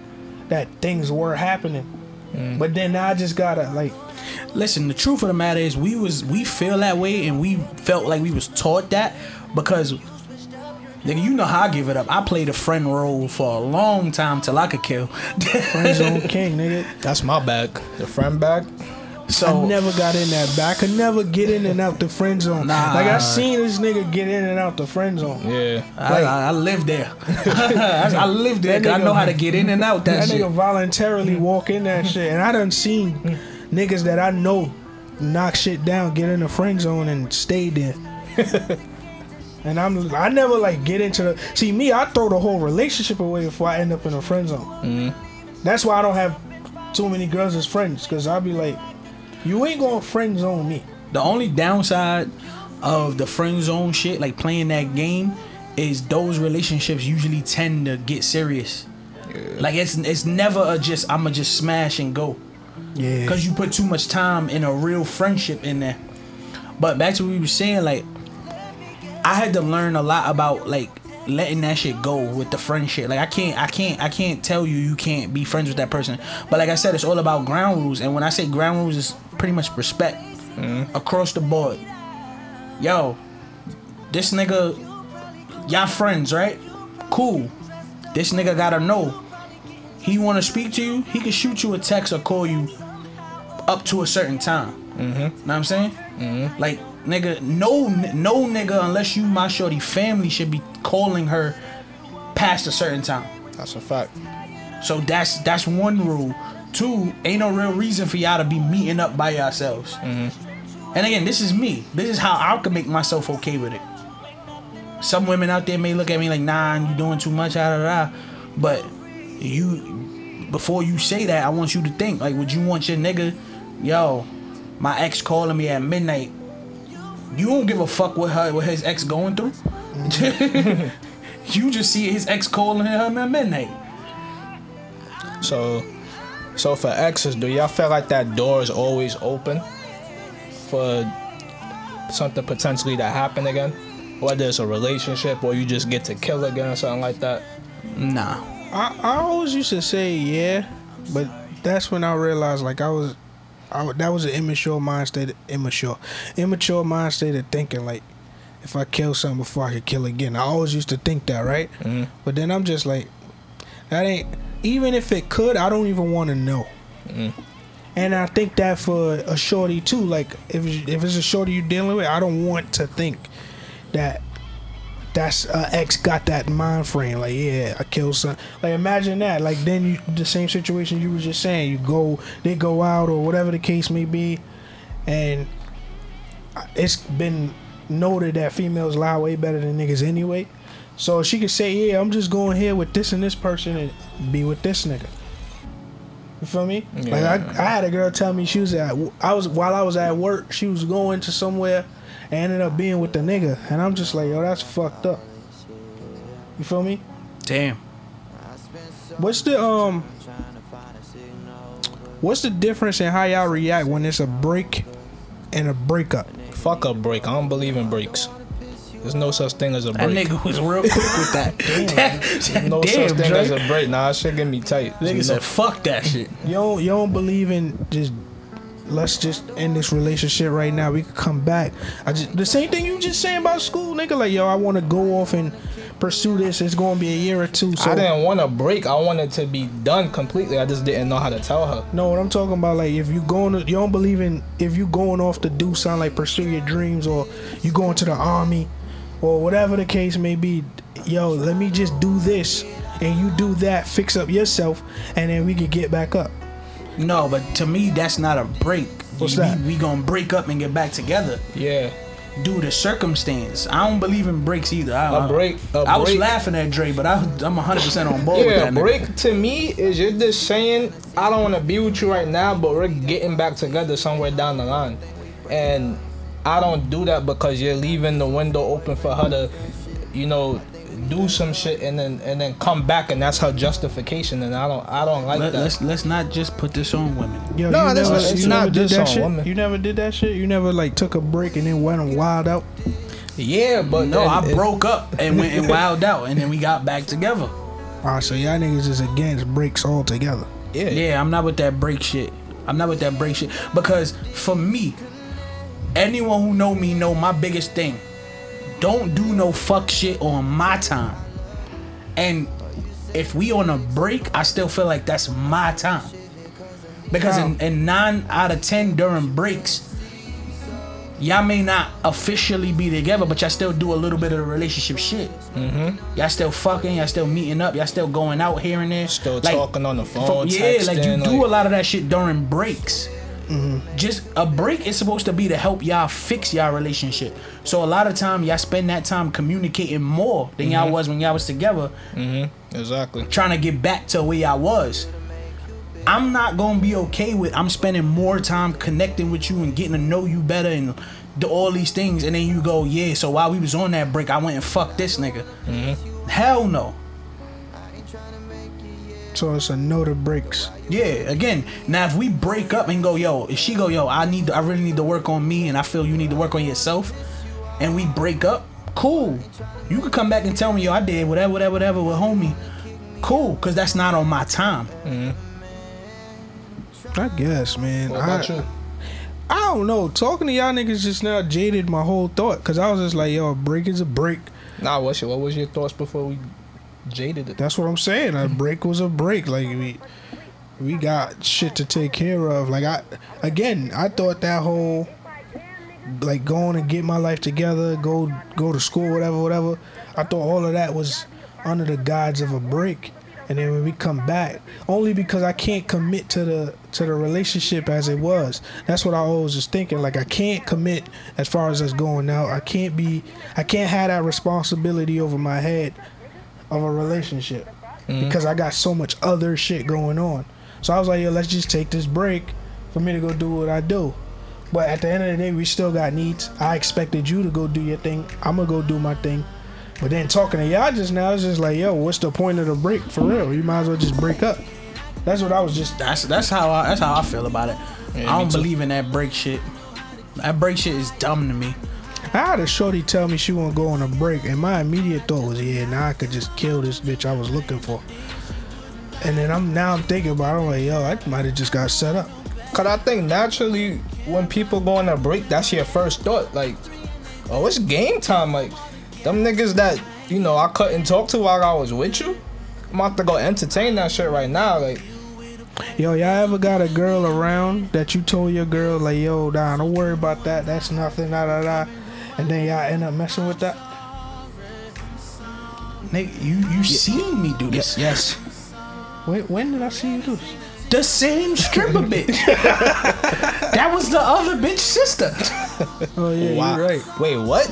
that things were happening. Mm. But then now I just gotta like Listen, the truth of the matter is we was we feel that way and we felt like we was taught that because Nigga, you know how I give it up. I played a friend role for a long time till I could kill. Friend zone king, nigga. That's my back. The friend bag. So I never got in that back. I could never get in and out the friend zone. Nah. Like I seen this nigga get in and out the friend zone. Yeah. I, I, I live there. I, I live there. 'cause I know how to get in and out that, That shit. nigga voluntarily walk in that shit, and I done seen niggas that I know knock shit down, get in the friend zone, and stay there. and I'm I never like get into the see me. I throw the whole relationship away before I end up in a friend zone. Mm-hmm. That's why I don't have too many girls as friends, cause I'll be like, you ain't gonna friend zone me. The only downside of the friend zone shit, like playing that game, is those relationships usually tend to get serious. Like it's it's never a just I'ma just smash and go. Yeah, Cause you put too much time in a real friendship in there. But back to what we were saying, like I had to learn a lot about like letting that shit go with the friendship. Like I can't I can't I can't tell you you can't be friends with that person. But like I said, it's all about ground rules. And when I say ground rules it's pretty much respect across the board. Yo, this nigga y'all friends, right? Cool. This nigga gotta know he want to speak to you, he can shoot you a text or call you up to a certain time. Mm-hmm. Know what I'm saying? Mm-hmm. Like, nigga, no, no nigga, unless you my shorty family, should be calling her past a certain time. That's a fact. So that's that's one rule. Two, ain't no real reason for y'all to be meeting up by yourselves. Mm-hmm. And again, this is me. This is how I can make myself okay with it. Some women out there may look at me like, nah, you doing too much, ah, da da da. But you, before you say that, I want you to think like, would you want your nigga, yo, my ex calling me at midnight? You don't give a fuck what her, what his ex going through. Mm-hmm. you just see his ex calling him at midnight. So, so for exes, do y'all feel like that door is always open for something potentially to happen again? Whether it's a relationship or you just get to kill again or something like that. Nah. I, I always used to say yeah, but that's when I realized like I was, I, that was an immature mind state, immature, immature mind state of thinking like, if I kill something before I could kill again. I always used to think that, right? Mhm. But then I'm just like, that ain't. Even if it could, I don't even want to know. And I think that for a shorty too. Like if if it's a shorty you're dealing with, I don't want to think that that's uh, ex got that mind frame. Like yeah, I killed some. Like imagine that. Like then you the same situation you were just saying. You go, they go out or whatever the case may be, and it's been noted that females lie way better than niggas anyway. So she could say, yeah, I'm just going here with this and this person and be with this nigga. You feel me? Like I, I had a girl tell me she was at I was while I was at work, she was going to somewhere and ended up being with the nigga, and I'm just like, yo, that's fucked up. You feel me? Damn. What's the um? What's the difference in how y'all react when it's a break and a breakup? Fuck a break. I don't believe in breaks. There's no such thing as a break. That nigga was real quick with that. Damn, no damn, such thing Dre. as a break. Nah, that shit get me tight. Nigga You know, said, "Fuck that shit." You don't you don't believe in just let's just end this relationship right now. We could come back. I just the same thing you just saying about school, nigga. Like yo, I want to go off and pursue this. It's gonna be a year or two. So I didn't want a break. I wanted to be done completely. I just didn't know how to tell her. No, what I'm talking about, like if you going, to, you don't believe in if you going off to do something like pursue your dreams, or you going to the army, or whatever the case may be. Yo, let me just do this, and you do that, fix up yourself, and then we can get back up. No, but to me, that's not a break. What's we, that? We gonna break up and get back together Yeah. due to circumstance. I don't believe in breaks either. I, A break- a I was break- laughing at Dre, but I, I'm 100 percent on board Yeah, with that. nigga. break to me is you're just saying I don't want to be with you right now, but we're getting back together somewhere down the line, and I don't do that because you're leaving the window open for her to, you know, do some shit and then and then come back and that's her justification, and I don't I don't like Let, that. let's let's not just put this on women. Yo, No, you that's never, not- it's you not never did just that on shit. women. You never did that shit. You never like took a break and then went wild out. yeah, but No, then I it- broke up and went and wilded out, and then we got back together. All right, so y'all niggas is against breaks altogether. Yeah, Yeah, I'm not with that break shit. I'm not with that break shit because for me, anyone who know me know my biggest thing. Don't do no fuck shit on my time. And if we on a break, I still feel like that's my time. Because in, in nine out of ten during breaks, y'all may not officially be together, but y'all still do a little bit of the relationship shit. Mm-hmm. Y'all still fucking, y'all still meeting up, y'all still going out here and there. Still Like, talking on the phone. Yeah, like you do a lot of that shit during breaks. Just a break is supposed to be to help y'all fix y'all relationship. So a lot of time y'all spend that time communicating more than y'all mm-hmm. was when y'all was together, mm-hmm. Exactly. trying to get back to where y'all was. I'm not gonna be okay with I'm spending more time connecting with you and getting to know you better and do all these things, and then you go, yeah. So while we was on that break, I went and fucked this nigga. Mm-hmm. Hell no. So it's a no to breaks. Yeah, again, now if we break up and go, yo, if she go, yo, I need, I really need to work on me, and I feel you need to work on yourself, and we break up, cool. You could come back and tell me, yo, I did whatever, whatever, whatever with homie. Cool, cause that's not on my time. Mm-hmm. I guess, man. What about I, you? I don't know. Talking to y'all niggas just now jaded my whole thought because I was just like, yo, a break is a break. Nah, what's your, what was your thoughts before we jaded? That's what I'm saying. A break was a break. Like we we got shit to take care of. Like I again, I thought that whole like going and get my life together, go go to school, whatever, whatever. I thought all of that was under the guise of a break. And then when we come back, only because I can't commit to the to the relationship as it was. That's what I always was thinking. Like I can't commit as far as us going out. I can't be. I can't have that responsibility over my head of a relationship mm-hmm. because I got so much other shit going on. So I was like, yo, let's just take this break for me to go do what I do. But at the end of the day, we still got needs. I expected you to go do your thing. I'm gonna go do my thing. But then talking to y'all just now, it's just like, yo, what's the point of the break for real? You might as well just break up. That's what I was just. That's that's how I that's how I feel about it. Yeah, I don't believe in that break shit. That break shit is dumb to me. I had a shorty tell me she want to go on a break, and my immediate thought was, yeah, now I could just kill this bitch I was looking for. And then I'm now I'm thinking about, it, I'm like, yo, I might have just got set up. Cause I think naturally when people go on a break, that's your first thought. Like, oh, it's game time. Like, them niggas that you know I couldn't talk to while I was with you. I'm about to go entertain that shit right now. Like, Yo, y'all ever got a girl around that you told your girl like, yo, nah, don't worry about that. That's nothing, da da da. And then y'all end up messing with that. Nigga, you you seen me do this? yes, When, when did I see you do this? The same stripper bitch. that was the other bitch sister. Oh yeah, wow. you're right. Wait, what?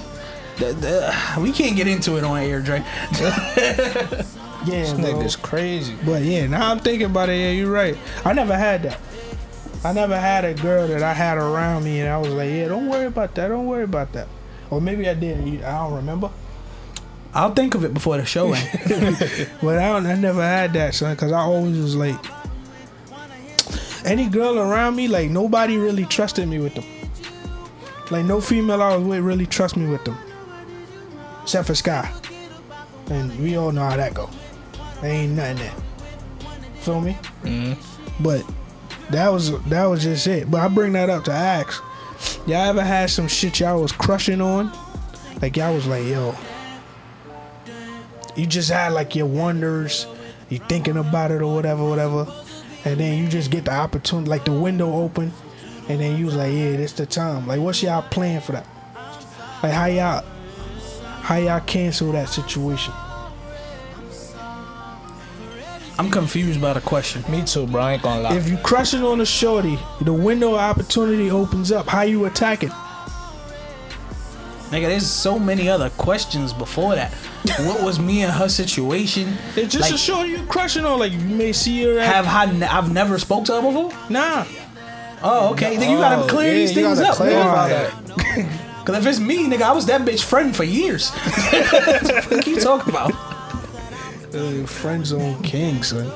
The- the- we can't get into it on air, Dre. Yeah, This bro. nigga's crazy. But yeah, now I'm thinking about it. Yeah, you're right. I never had that. I never had a girl that I had around me, and I was like, yeah, don't worry about that. Don't worry about that. Or maybe I did. I don't remember. I'll think of it before the show ends. But I, don't, I never had that, son, because I always was like, any girl around me, like nobody really trusted me with them. Like no female I was with really trust me with them, except for Sky. And we all know how that go. There ain't nothing there. Feel me? Mm-hmm. But that was that was just it. But I bring that up to ask. Y'all ever had some shit y'all was crushing on? Like y'all was like, yo, you just had like your wonders, you thinking about it or whatever, whatever, and then you just get the opportunity, like the window open, and then you was like, yeah, this the time. Like, what's y'all plan for that? Like, how y'all, how y'all cancel that situation? I'm confused by the question. Me too, bro. I ain't gonna lie. If you crushing on a shorty, the window of opportunity opens up. How you attack it? Nigga, there's so many other questions before that. what was me and her situation? It's just Like- a shorty you crushing on. Like you may see her at Have I? Ne- I've never spoke to her before. nah. Oh, okay. Then you gotta Oh, clear yeah, these you things gotta up. clarify nigga. that. Cause if it's me, nigga, I was that bitch friend for years. what you talking about? Uh, friend zone king, son.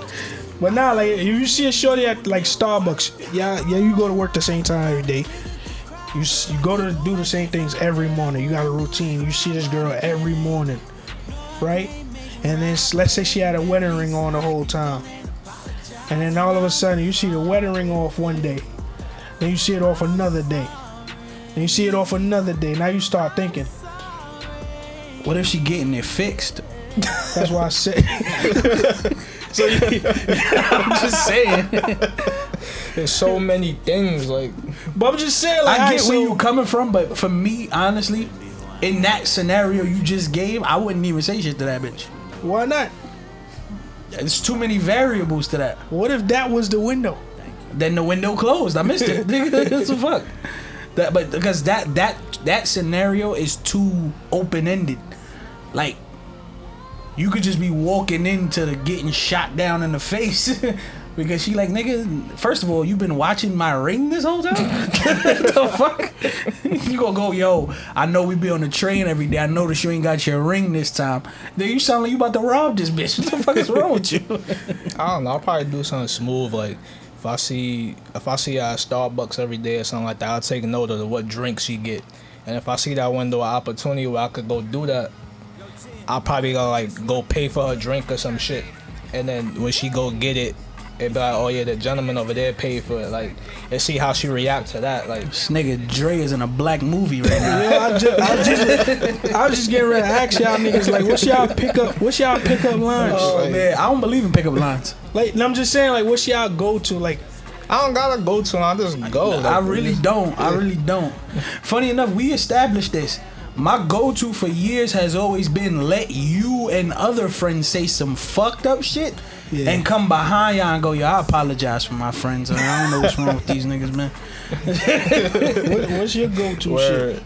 But now, like, if you see a shorty at like Starbucks, yeah, yeah, you go to work the same time every day. You you go to do the same things every morning. You got a routine. You see this girl every morning, right? And then let's say she had a wedding ring on the whole time, and then all of a sudden you see the wedding ring off one day, then you see it off another day, then you see it off another day. Now you start thinking, What if she getting it fixed? That's why I said. so you, I'm just saying. There's so many things like but I'm just saying, like, I get where so- you coming from, but for me, honestly, in that scenario you just gave, I wouldn't even say shit to that bitch. Why not? There's too many variables to that. What if that was the window? Then the window closed. I missed it. That's the fuck? That, but because that that that scenario is too open ended. Like you could just be walking into the getting shot down in the face. Because she like nigga. First of all, you've been watching my ring this whole time. What the fuck? you gonna go, yo? I know we be on the train every day. I notice you ain't got your ring this time. Then you sound like you about to rob this bitch. What the fuck is wrong with you? I don't know. I'll probably do something smooth. Like if I see if I see at Starbucks every day or something like that, I'll take note of what drink she get. And if I see that window of opportunity where I could go do that, I'll probably go like go pay for her drink or some shit. And then when she go get it, it be like, oh yeah, the gentleman over there paid for it. Like, and see how she react to that. Like, This nigga Dre is in a black movie right now. Yeah, I just, I, just, I was just getting ready to ask y'all niggas like, what's y'all pickup? What's y'all pickup lines? Oh man, I don't believe in pickup lines. Like, and I'm just saying, like, what's y'all go to? Like, I don't gotta go to. I just go. Like, I really don't. I really don't. Funny enough, we established this. My go-to for years has always been let you and other friends say some fucked up shit Yeah. and come behind y'all and go, yo, I apologize for my friends. I don't know what's wrong with these niggas, man. what, what's your go to Word. shit?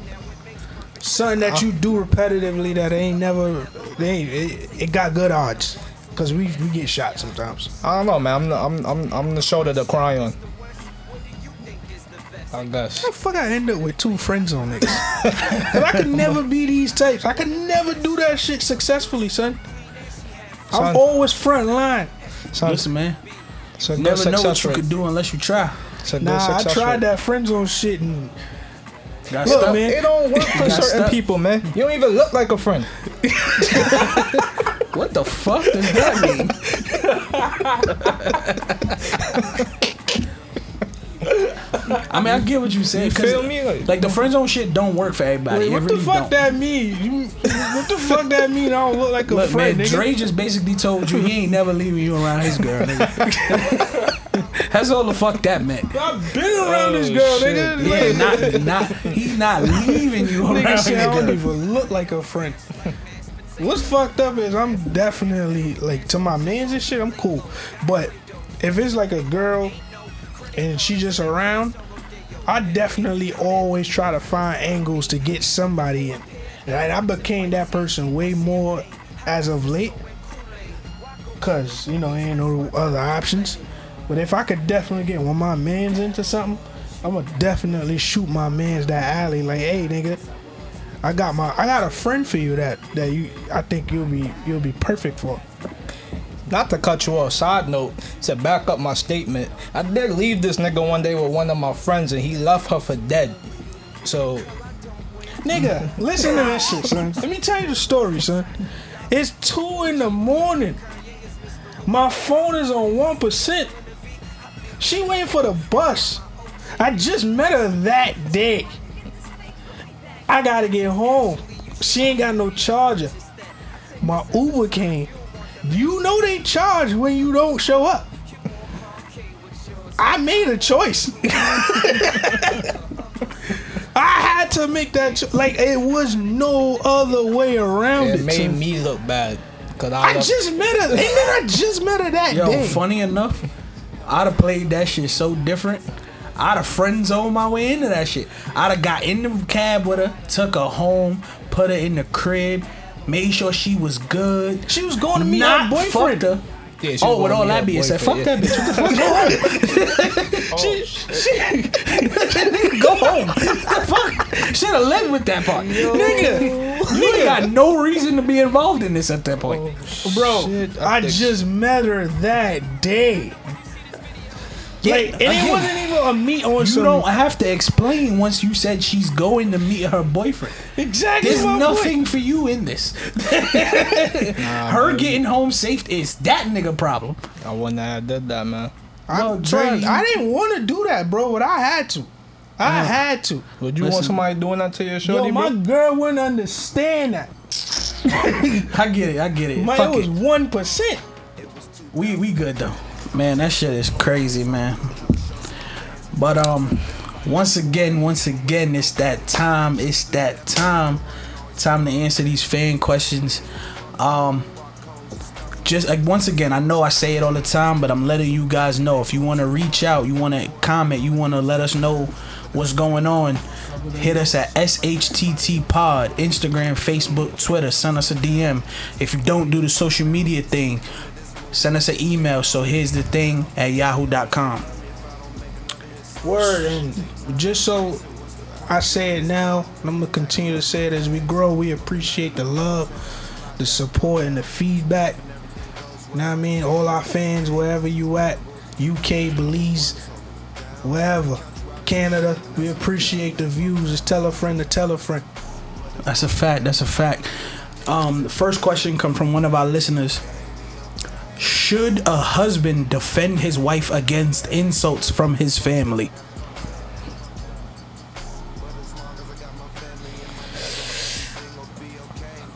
Something that you do repetitively that ain't never, they ain't, it, it got good odds. Cause we we get shot sometimes. I don't know, man. I'm the, I'm I'm I'm the shoulder to cry on. I guess. How the fuck I end up with two friends on niggas? Cause I could never be these types. I could never do that shit successfully, son. I'm Son. always front line. So, Listen, man, so good never know what success you rate. could do unless you try. It's a good Nah, I tried rate. that friend zone shit and Got Look, stuck. man. It don't work for certain stuck. people, man. You don't even look like a friend. What the fuck does that mean? I mean, I get what you said. You 'cause, feel me? Like, Like the friend zone shit don't work for everybody. Wait, what really the fuck don't. that mean? You, what the fuck that mean? I don't look like a Look, friend, man, nigga. Dre just basically told you he ain't never leaving you around his girl. Nigga. That's all the fuck that meant. I've been around this Oh, girl, shit. nigga. Yeah, not not he not leaving you Nigga around his said I don't even look like a friend. What's fucked up is I'm definitely like to my mans and shit. I'm cool, but if it's like a girl and she just around, I definitely always try to find angles to get somebody in. And I became that person way more as of late, cause you know ain't no other options. But if I could definitely get one of my mans into something, I'ma definitely shoot my mans that alley. Like, hey, nigga, I got my, I got a friend for you that that you, I think you'll be, you'll be perfect for. Not to cut you off. Side note to back up my statement. I did leave this nigga one day with one of my friends, and he left her for dead. So Nigga, mm. listen to this shit, son. Let me tell you the story, son. It's two in the morning. My phone is on one percent. She waiting for the bus. I just met her that day. I gotta get home. She ain't got no charger. My Uber came. You know they charge when you don't show up. I made a choice. I had to make that cho- like it was no other way around it it. made me look bad. Cause I, I left- just met her. And then I just met her that Yo, day. funny enough, I'd have played that shit so different. I'd have friend zoned my way into that shit. I'd have got in the cab with her, took her home, put her in the crib, made sure she was good. She was going to meet not her boyfriend. fucked her. Yeah, oh, with all that being said, fuck boyfriend, that bitch. What the fuck? She, she, Go home. the fuck? Should have led with that part. Nigga, you ain't got no reason to be involved in this at that point. bro, Shit, I, I just met her that day. Yeah, Like, and it wasn't even a meet on You some. don't have to explain once you said she's going to meet her boyfriend. exactly. There's nothing point. for you in this. nah, her getting home safe is that nigga problem. I wouldn't have did that, man. I, No, son, Dre, I didn't want to do that, bro, but I had to. I had to. Would you want somebody doing that to your Yo, my bro? girl wouldn't understand that. I get it. I get it. My Fuck it was it. one percent. We we good though. Man, that shit is crazy, man. But um once again, once again, it's that time. It's that time. Time to answer these fan questions. Um just like once again, I know I say it all the time, but I'm letting you guys know if you want to reach out, you want to comment, you want to let us know what's going on. Hit us at SHTT Pod, Instagram, Facebook, Twitter. Send us a DM. If you don't do the social media thing, send us an email. So here's the thing at yahoo.com. Word and just so I say it now, and I'm gonna continue to say it as we grow. We appreciate the love, the support, and the feedback. You know what I mean? All our fans, wherever you at, UK, Belize, wherever, Canada, we appreciate the views. Just tell a friend to tell a friend. That's a fact. That's a fact. Um, the first question come from one of our listeners. Should a husband defend his wife against insults from his family?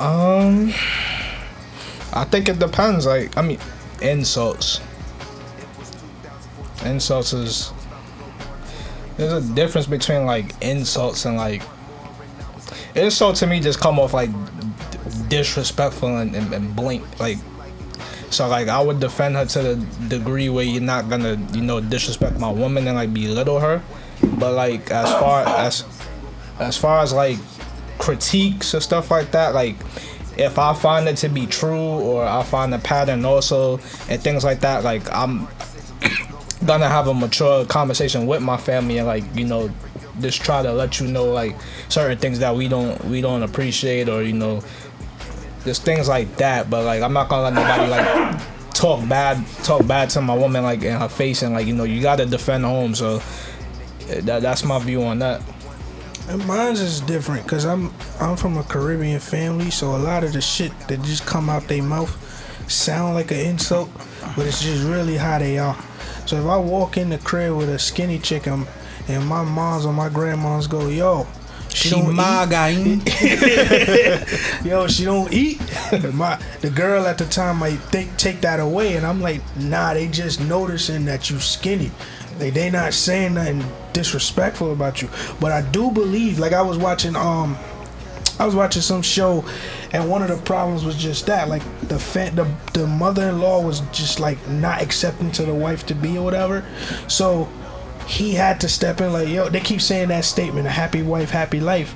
Um, I think it depends. Like, I mean, insults. Insults is. There's a difference between like insults and like. Insult to me just come off like disrespectful and, and, and blink like. So like I would defend her to the degree where you're not gonna you know disrespect my woman and like belittle her, but like as far as as far as like critiques or stuff like that, like if I find it to be true or I find a pattern also and things like that, like I'm gonna have a mature conversation with my family and like you know just try to let you know like certain things that we don't we don't appreciate or you know just things like that. But like I'm not gonna let nobody like talk bad talk bad to my woman like in her face and like you know you gotta defend home. So eh, that, that's my view on that. And mine's is different because I'm I'm from a Caribbean family, so a lot of the shit that just come out their mouth sound like an insult, but it's just really how they are. So if I walk in the crib with a skinny chick and, and my mom's or my grandma's go, yo, she, She don't my eat. guy. yo, she don't eat. my the girl at the time might think take that away, and I'm like, nah, they just noticing that you skinny. They they not saying nothing disrespectful about you, but I do believe. Like I was watching um, I was watching some show, and one of the problems was just that, like the fa- the the mother-in-law was just like not accepting to the wife to be or whatever, so he had to step in like yo they keep saying that statement a happy wife happy life.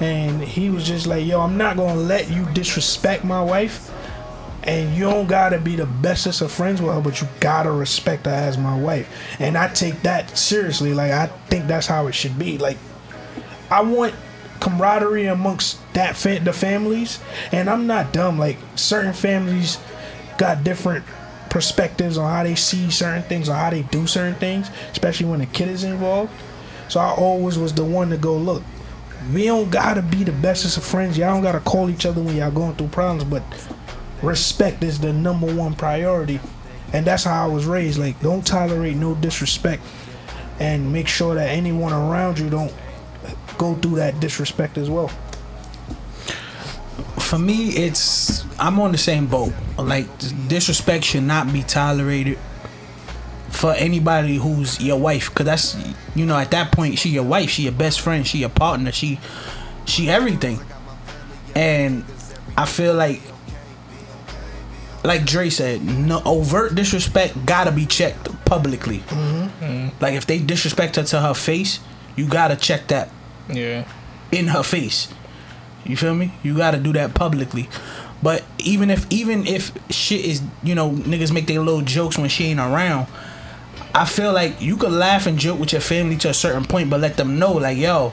And he was just like yo i'm not gonna let you disrespect my wife. And you don't gotta be the bestest of friends with her but you gotta respect her as my wife. And i take that seriously. Like i think that's how it should be. Like i want camaraderie amongst that fa- the families. And i'm not dumb. Like certain families got different perspectives on how they see certain things or how they do certain things, especially when a kid is involved. So I always was the one to go, look, we don't gotta be the bestest of friends. Y'all don't gotta call each other when y'all going through problems, but respect is the number one priority. And that's how I was raised. Like, don't tolerate no disrespect and make sure that anyone around you don't go through that disrespect as well. For me, it's I'm on the same boat. Like disrespect should not be tolerated for anybody who's your wife, cause that's you know at that point she your wife, she your best friend, she your partner, she she everything. And I feel like like Dre said, no overt disrespect gotta be checked publicly. Mm-hmm. Like if they disrespect her to her face, you gotta check that Yeah. in her face. You feel me? You gotta do that publicly. But even if even if shit is you know niggas make their little jokes when she ain't around, I feel like you could laugh and joke with your family to a certain point, but let them know like yo,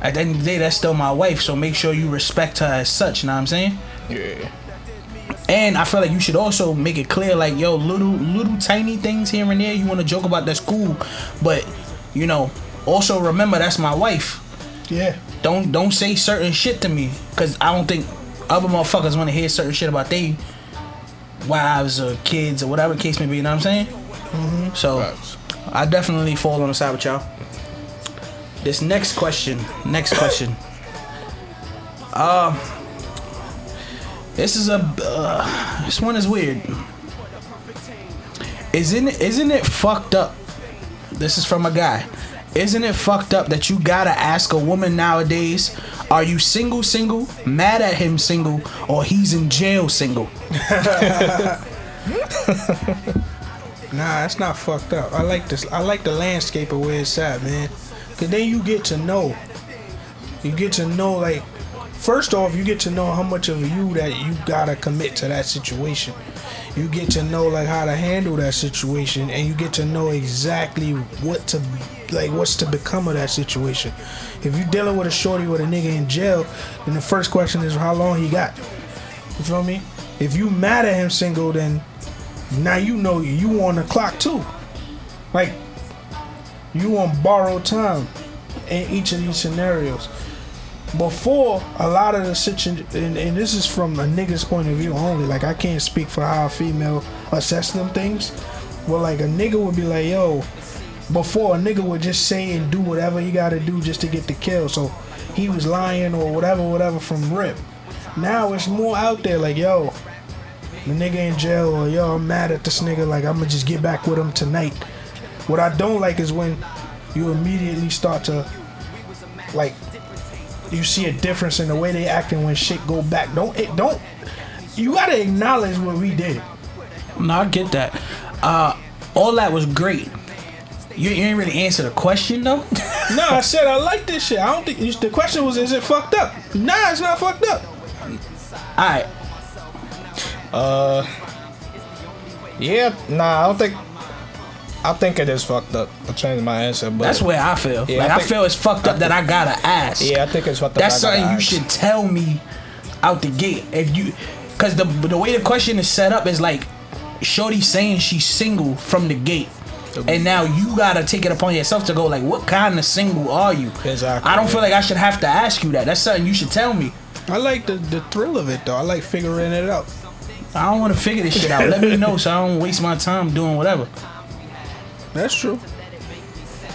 at the end of the day that's still my wife, so make sure you respect her as such. You Know what I'm saying? Yeah. And I feel like you should also make it clear, like, yo, little little tiny things here and there you want to joke about, that's cool. But, you know, also remember that's my wife. Yeah. Don't don't say certain shit to me, cause I don't think other motherfuckers want to hear certain shit about they wives or kids or whatever the case may be. You know what I'm saying? So Facts. I definitely fall on the side with y'all. This next question, next question. Um, This is a. Uh, this one is weird. Isn't it, isn't it fucked up? This is from a guy. Isn't it fucked up that you gotta ask a woman nowadays, are you single, single, mad at him, single, or he's in jail, single? Nah, that's not fucked up. I like this. I like the landscape of where it's at, man. Cause then you get to know. You get to know, like, first off, you get to know how much of you that you gotta commit to that situation. You get to know like how to handle that situation, and you get to know exactly what to, like, what's to become of that situation. If you're dealing with a shorty with a nigga in jail, then the first question is how long he got. You feel me? If you mad at him single, then now you know you on the clock too. Like you on borrowed time in each of these scenarios. Before a lot of the situation, and, and this is from a nigga's point of view only. Like I can't speak for how a female assess them things. But like a nigga would be like, yo, before a nigga would just say and do whatever he got to do just to get the kill. So he was lying or whatever, whatever from rip. Now it's more out there. Like yo, the nigga in jail or yo, I'm mad at this nigga. Like I'm gonna just get back with him tonight. What I don't like is when you immediately start to like you see a difference in the way they acting when shit go back. Don't it don't you gotta acknowledge what we did. No, I get that. Uh, all that was great. You, you ain't really answer the question though. No, I said I like this shit. I don't think the question was is it fucked up? Nah, it's not fucked up. all right. Uh, yeah, nah, I don't think. I think it is fucked up. I changed my answer, but That's where I feel. Yeah, like I I, feel it's fucked up that I gotta ask. yeah, I think it's fucked up. That's something you ask. should tell me out the gate. If you, cause the the way the question is set up is like, Shorty saying she's single from the gate. And now you gotta take it upon yourself to go like, what kind of single are you? Exactly, I don't feel like I should have to ask you that. That's something you should tell me. I like the, the thrill of it though. I like figuring it out. I don't want to figure this shit out. Let me know so I don't waste my time doing whatever. That's true.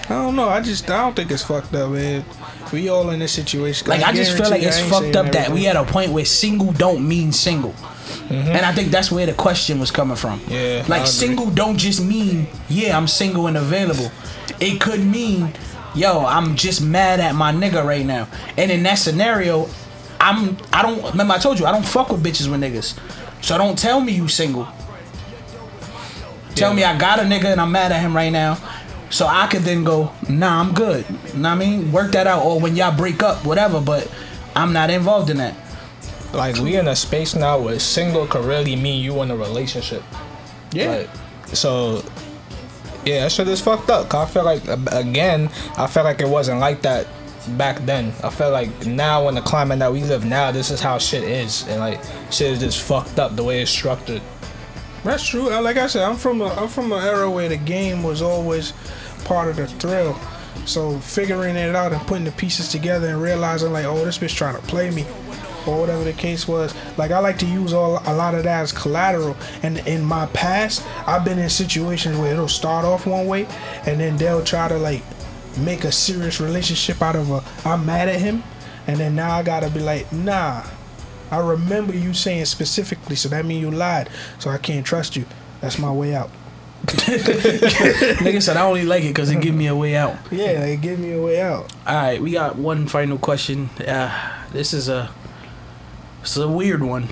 I don't know. I just I don't think it's fucked up, man. We all in this situation. Like I just feel like it's fucked up that we at a point where single don't mean single. And I think that's where the question was coming from. Mm-hmm. Yeah, Like single don't just mean, yeah, I'm single and available. It could mean, yo, I'm just mad at my nigga right now. And in that scenario, I'm I don't remember I told you I don't fuck with bitches with niggas. So don't tell me you single. Tell Yeah. me I got a nigga and I'm mad at him right now. So I could then go, nah, I'm good. Know what I mean? Work that out. Or when y'all break up, whatever, but I'm not involved in that. Like we in a space now where single could really mean you in a relationship. Yeah. Like, so yeah, that shit is fucked up. I feel like again, I feel like it wasn't like that back then. I feel like now in the climate that we live now, this is how shit is, and like shit is just fucked up the way it's structured. That's true. Uh, Like I said, I'm from a I'm from an era where the game was always part of the thrill. So figuring it out and putting the pieces together and realizing like, oh, this bitch trying to play me, or whatever the case was. Like I like to use all a lot of that as collateral. And in my past, I've been in situations where it'll start off one way, and then they'll try to like make a serious relationship out of a I'm mad at him, and then now I gotta be like, nah. I remember you saying specifically, so that means you lied. So I can't trust you. That's my way out. Nigga said I only like it because it give me a way out. Yeah, they give me a way out. All right, we got one final question. Uh, this is a, it's a weird one.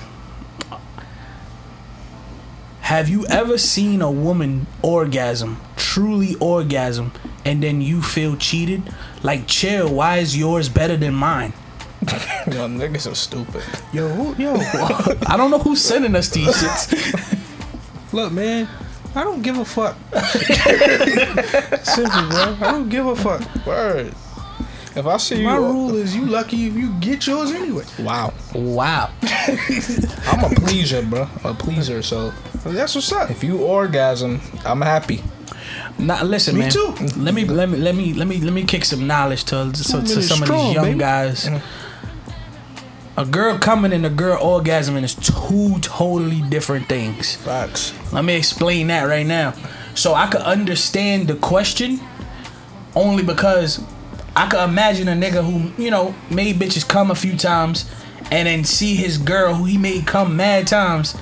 Have you ever seen a woman orgasm, truly orgasm, and then you feel cheated? Like, chill. Why is yours better than mine? Yo, niggas are stupid. Yo, who, yo, I don't know who's sending us these shits. look, man. I don't give a fuck. Simple, bro. I don't give a fuck. Word. If I see you, My rule is you lucky if you get yours anyway. wow, Wow. I'm a pleaser, bro. A pleaser. So That's what's up. if you orgasm, I'm happy. Now listen, Me man. too. Let me let me let me let me let me kick some knowledge to, to, to minute some of these young baby. guys. Mm. A girl coming and a girl orgasming is two totally different things. Facts. Let me explain that right now. So I could understand the question only because I could imagine a nigga who, you know, made bitches come a few times and then see his girl who he made come mad times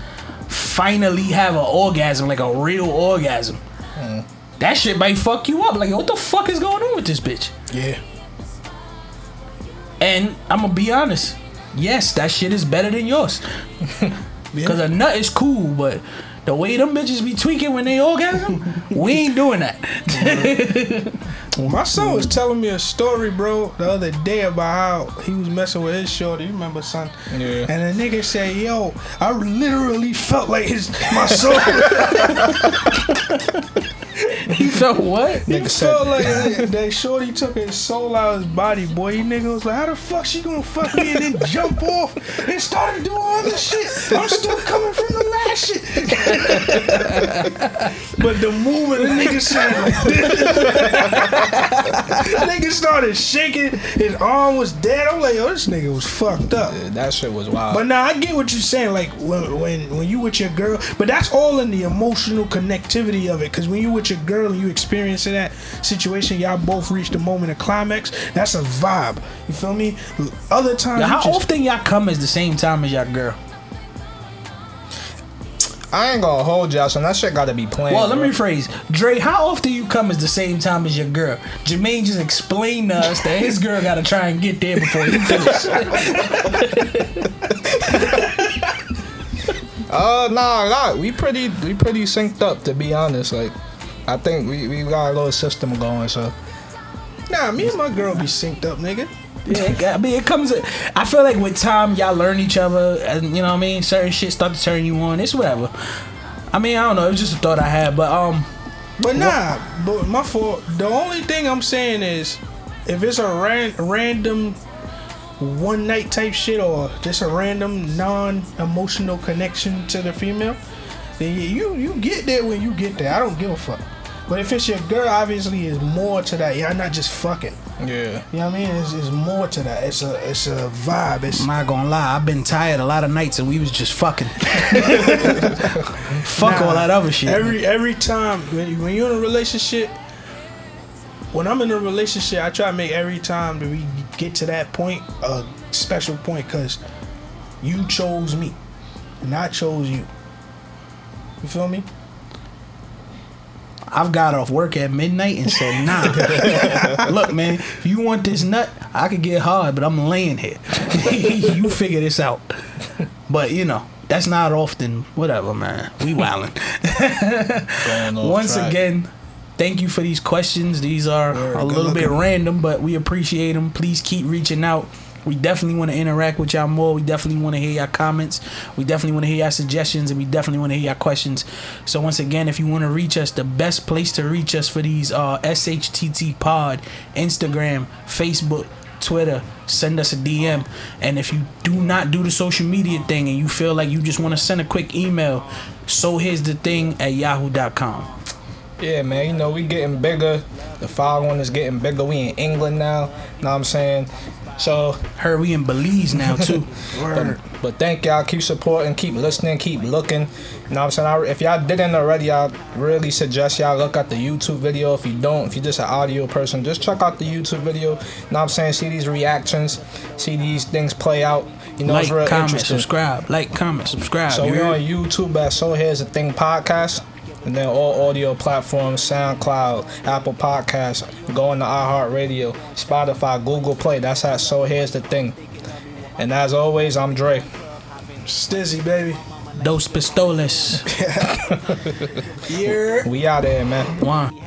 finally have an orgasm, like a real orgasm. Hmm. That shit might fuck you up. Like, what the fuck is going on with this bitch? Yeah. And I'm gonna be honest. Yes, that shit is better than yours. Because a nut is cool, but the way them bitches be tweaking when they orgasm, we ain't doing that. My son was telling me a story, bro, the other day about how he was messing with his shorty. You remember, son? Yeah. And the nigga said, "Yo, I literally felt like his my soul. he felt what? he Nigga said- felt like that that shorty took his soul out of his body, boy. He nigga was like, how the fuck she gonna fuck me and then jump off and started doing all this shit? I'm still coming from the last shit. but the movement the nigga said like this. nigga started shaking. His arm was dead. I'm like, yo, this nigga was fucked up. Yeah, that shit was wild. But now I get what you're saying. Like when when when you with your girl, but that's all in the emotional connectivity of it. Because when you with your girl and you experiencing that situation, y'all both reach the moment of climax. That's a vibe. You feel me? Other times, Now, how just- often y'all come at the same time as your girl? I ain't gonna hold y'all, so that shit gotta be planned. Well, let bro. me rephrase. Dre, how often you come at the same time as your girl? Jermaine just explained to us that his girl gotta try and get there before he finishes. Uh, nah, nah, we pretty, we pretty synced up to be honest. Like, I think we, we got a little system going. So Nah, me and my girl be synced up, nigga. Yeah, I mean, it comes. I feel like with time, y'all learn each other, and you know what I mean. Certain shit start to turn you on. It's whatever. I mean, I don't know. It was just a thought I had, but um, But nah, but my fault. The only thing I'm saying is, if it's a ran- random one night type shit or just a random non emotional connection to the female, then yeah, you you get there when you get there. I don't give a fuck. But if it's your girl, obviously, is more to that. Y'all not just fucking. yeah, You know what I mean? It's, it's more to that. It's a it's a vibe. It's I'm not gonna lie. I've been tired a lot of nights, and we was just fucking. Fuck Nah, all that other shit. Every every time when, you- when you're in a relationship, when I'm in a relationship, I try to make every time that we get to that point a special point because you chose me, and I chose you. You feel me? I've got off work at midnight and said, nah. Look, man, if you want this nut, I could get hard, but I'm laying here. you figure this out. But, you know, that's not often. Whatever, man. We wildin'. Once track. again, thank you for these questions. These are Word, a good little bit looking. random, but we appreciate them. Please keep reaching out. We definitely want to interact with y'all more. We definitely want to hear your comments. We definitely want to hear your suggestions, and we definitely want to hear your questions. So once again, if you want to reach us, the best place to reach us for these uh, are SHTT Pod, Instagram, Facebook, Twitter. Send us a DM. And if you do not do the social media thing and you feel like you just want to send a quick email, so here's the thing at yahoo.com. Yeah, man, you know, we getting bigger. The following is getting bigger. We in England now. You Know what I'm saying? So, Heard we in Belize now too. but, but thank y'all. Keep supporting, keep listening, keep looking. You know what I'm saying? I, if y'all didn't already, I really suggest y'all look at the YouTube video. If you don't, if you're just an audio person, just check out the YouTube video. You know what I'm saying? See these reactions, see these things play out. You know, like, it's real comment, subscribe. Like, comment, subscribe. So we're on YouTube at So Here's the Thing podcast. And then all audio platforms, SoundCloud, Apple Podcasts, go on to iHeartRadio, Spotify, Google Play. That's at So Here's the Thing. And as always, I'm Dre. Stizzy, baby. Dos pistoles. Yeah. We out there, man. One.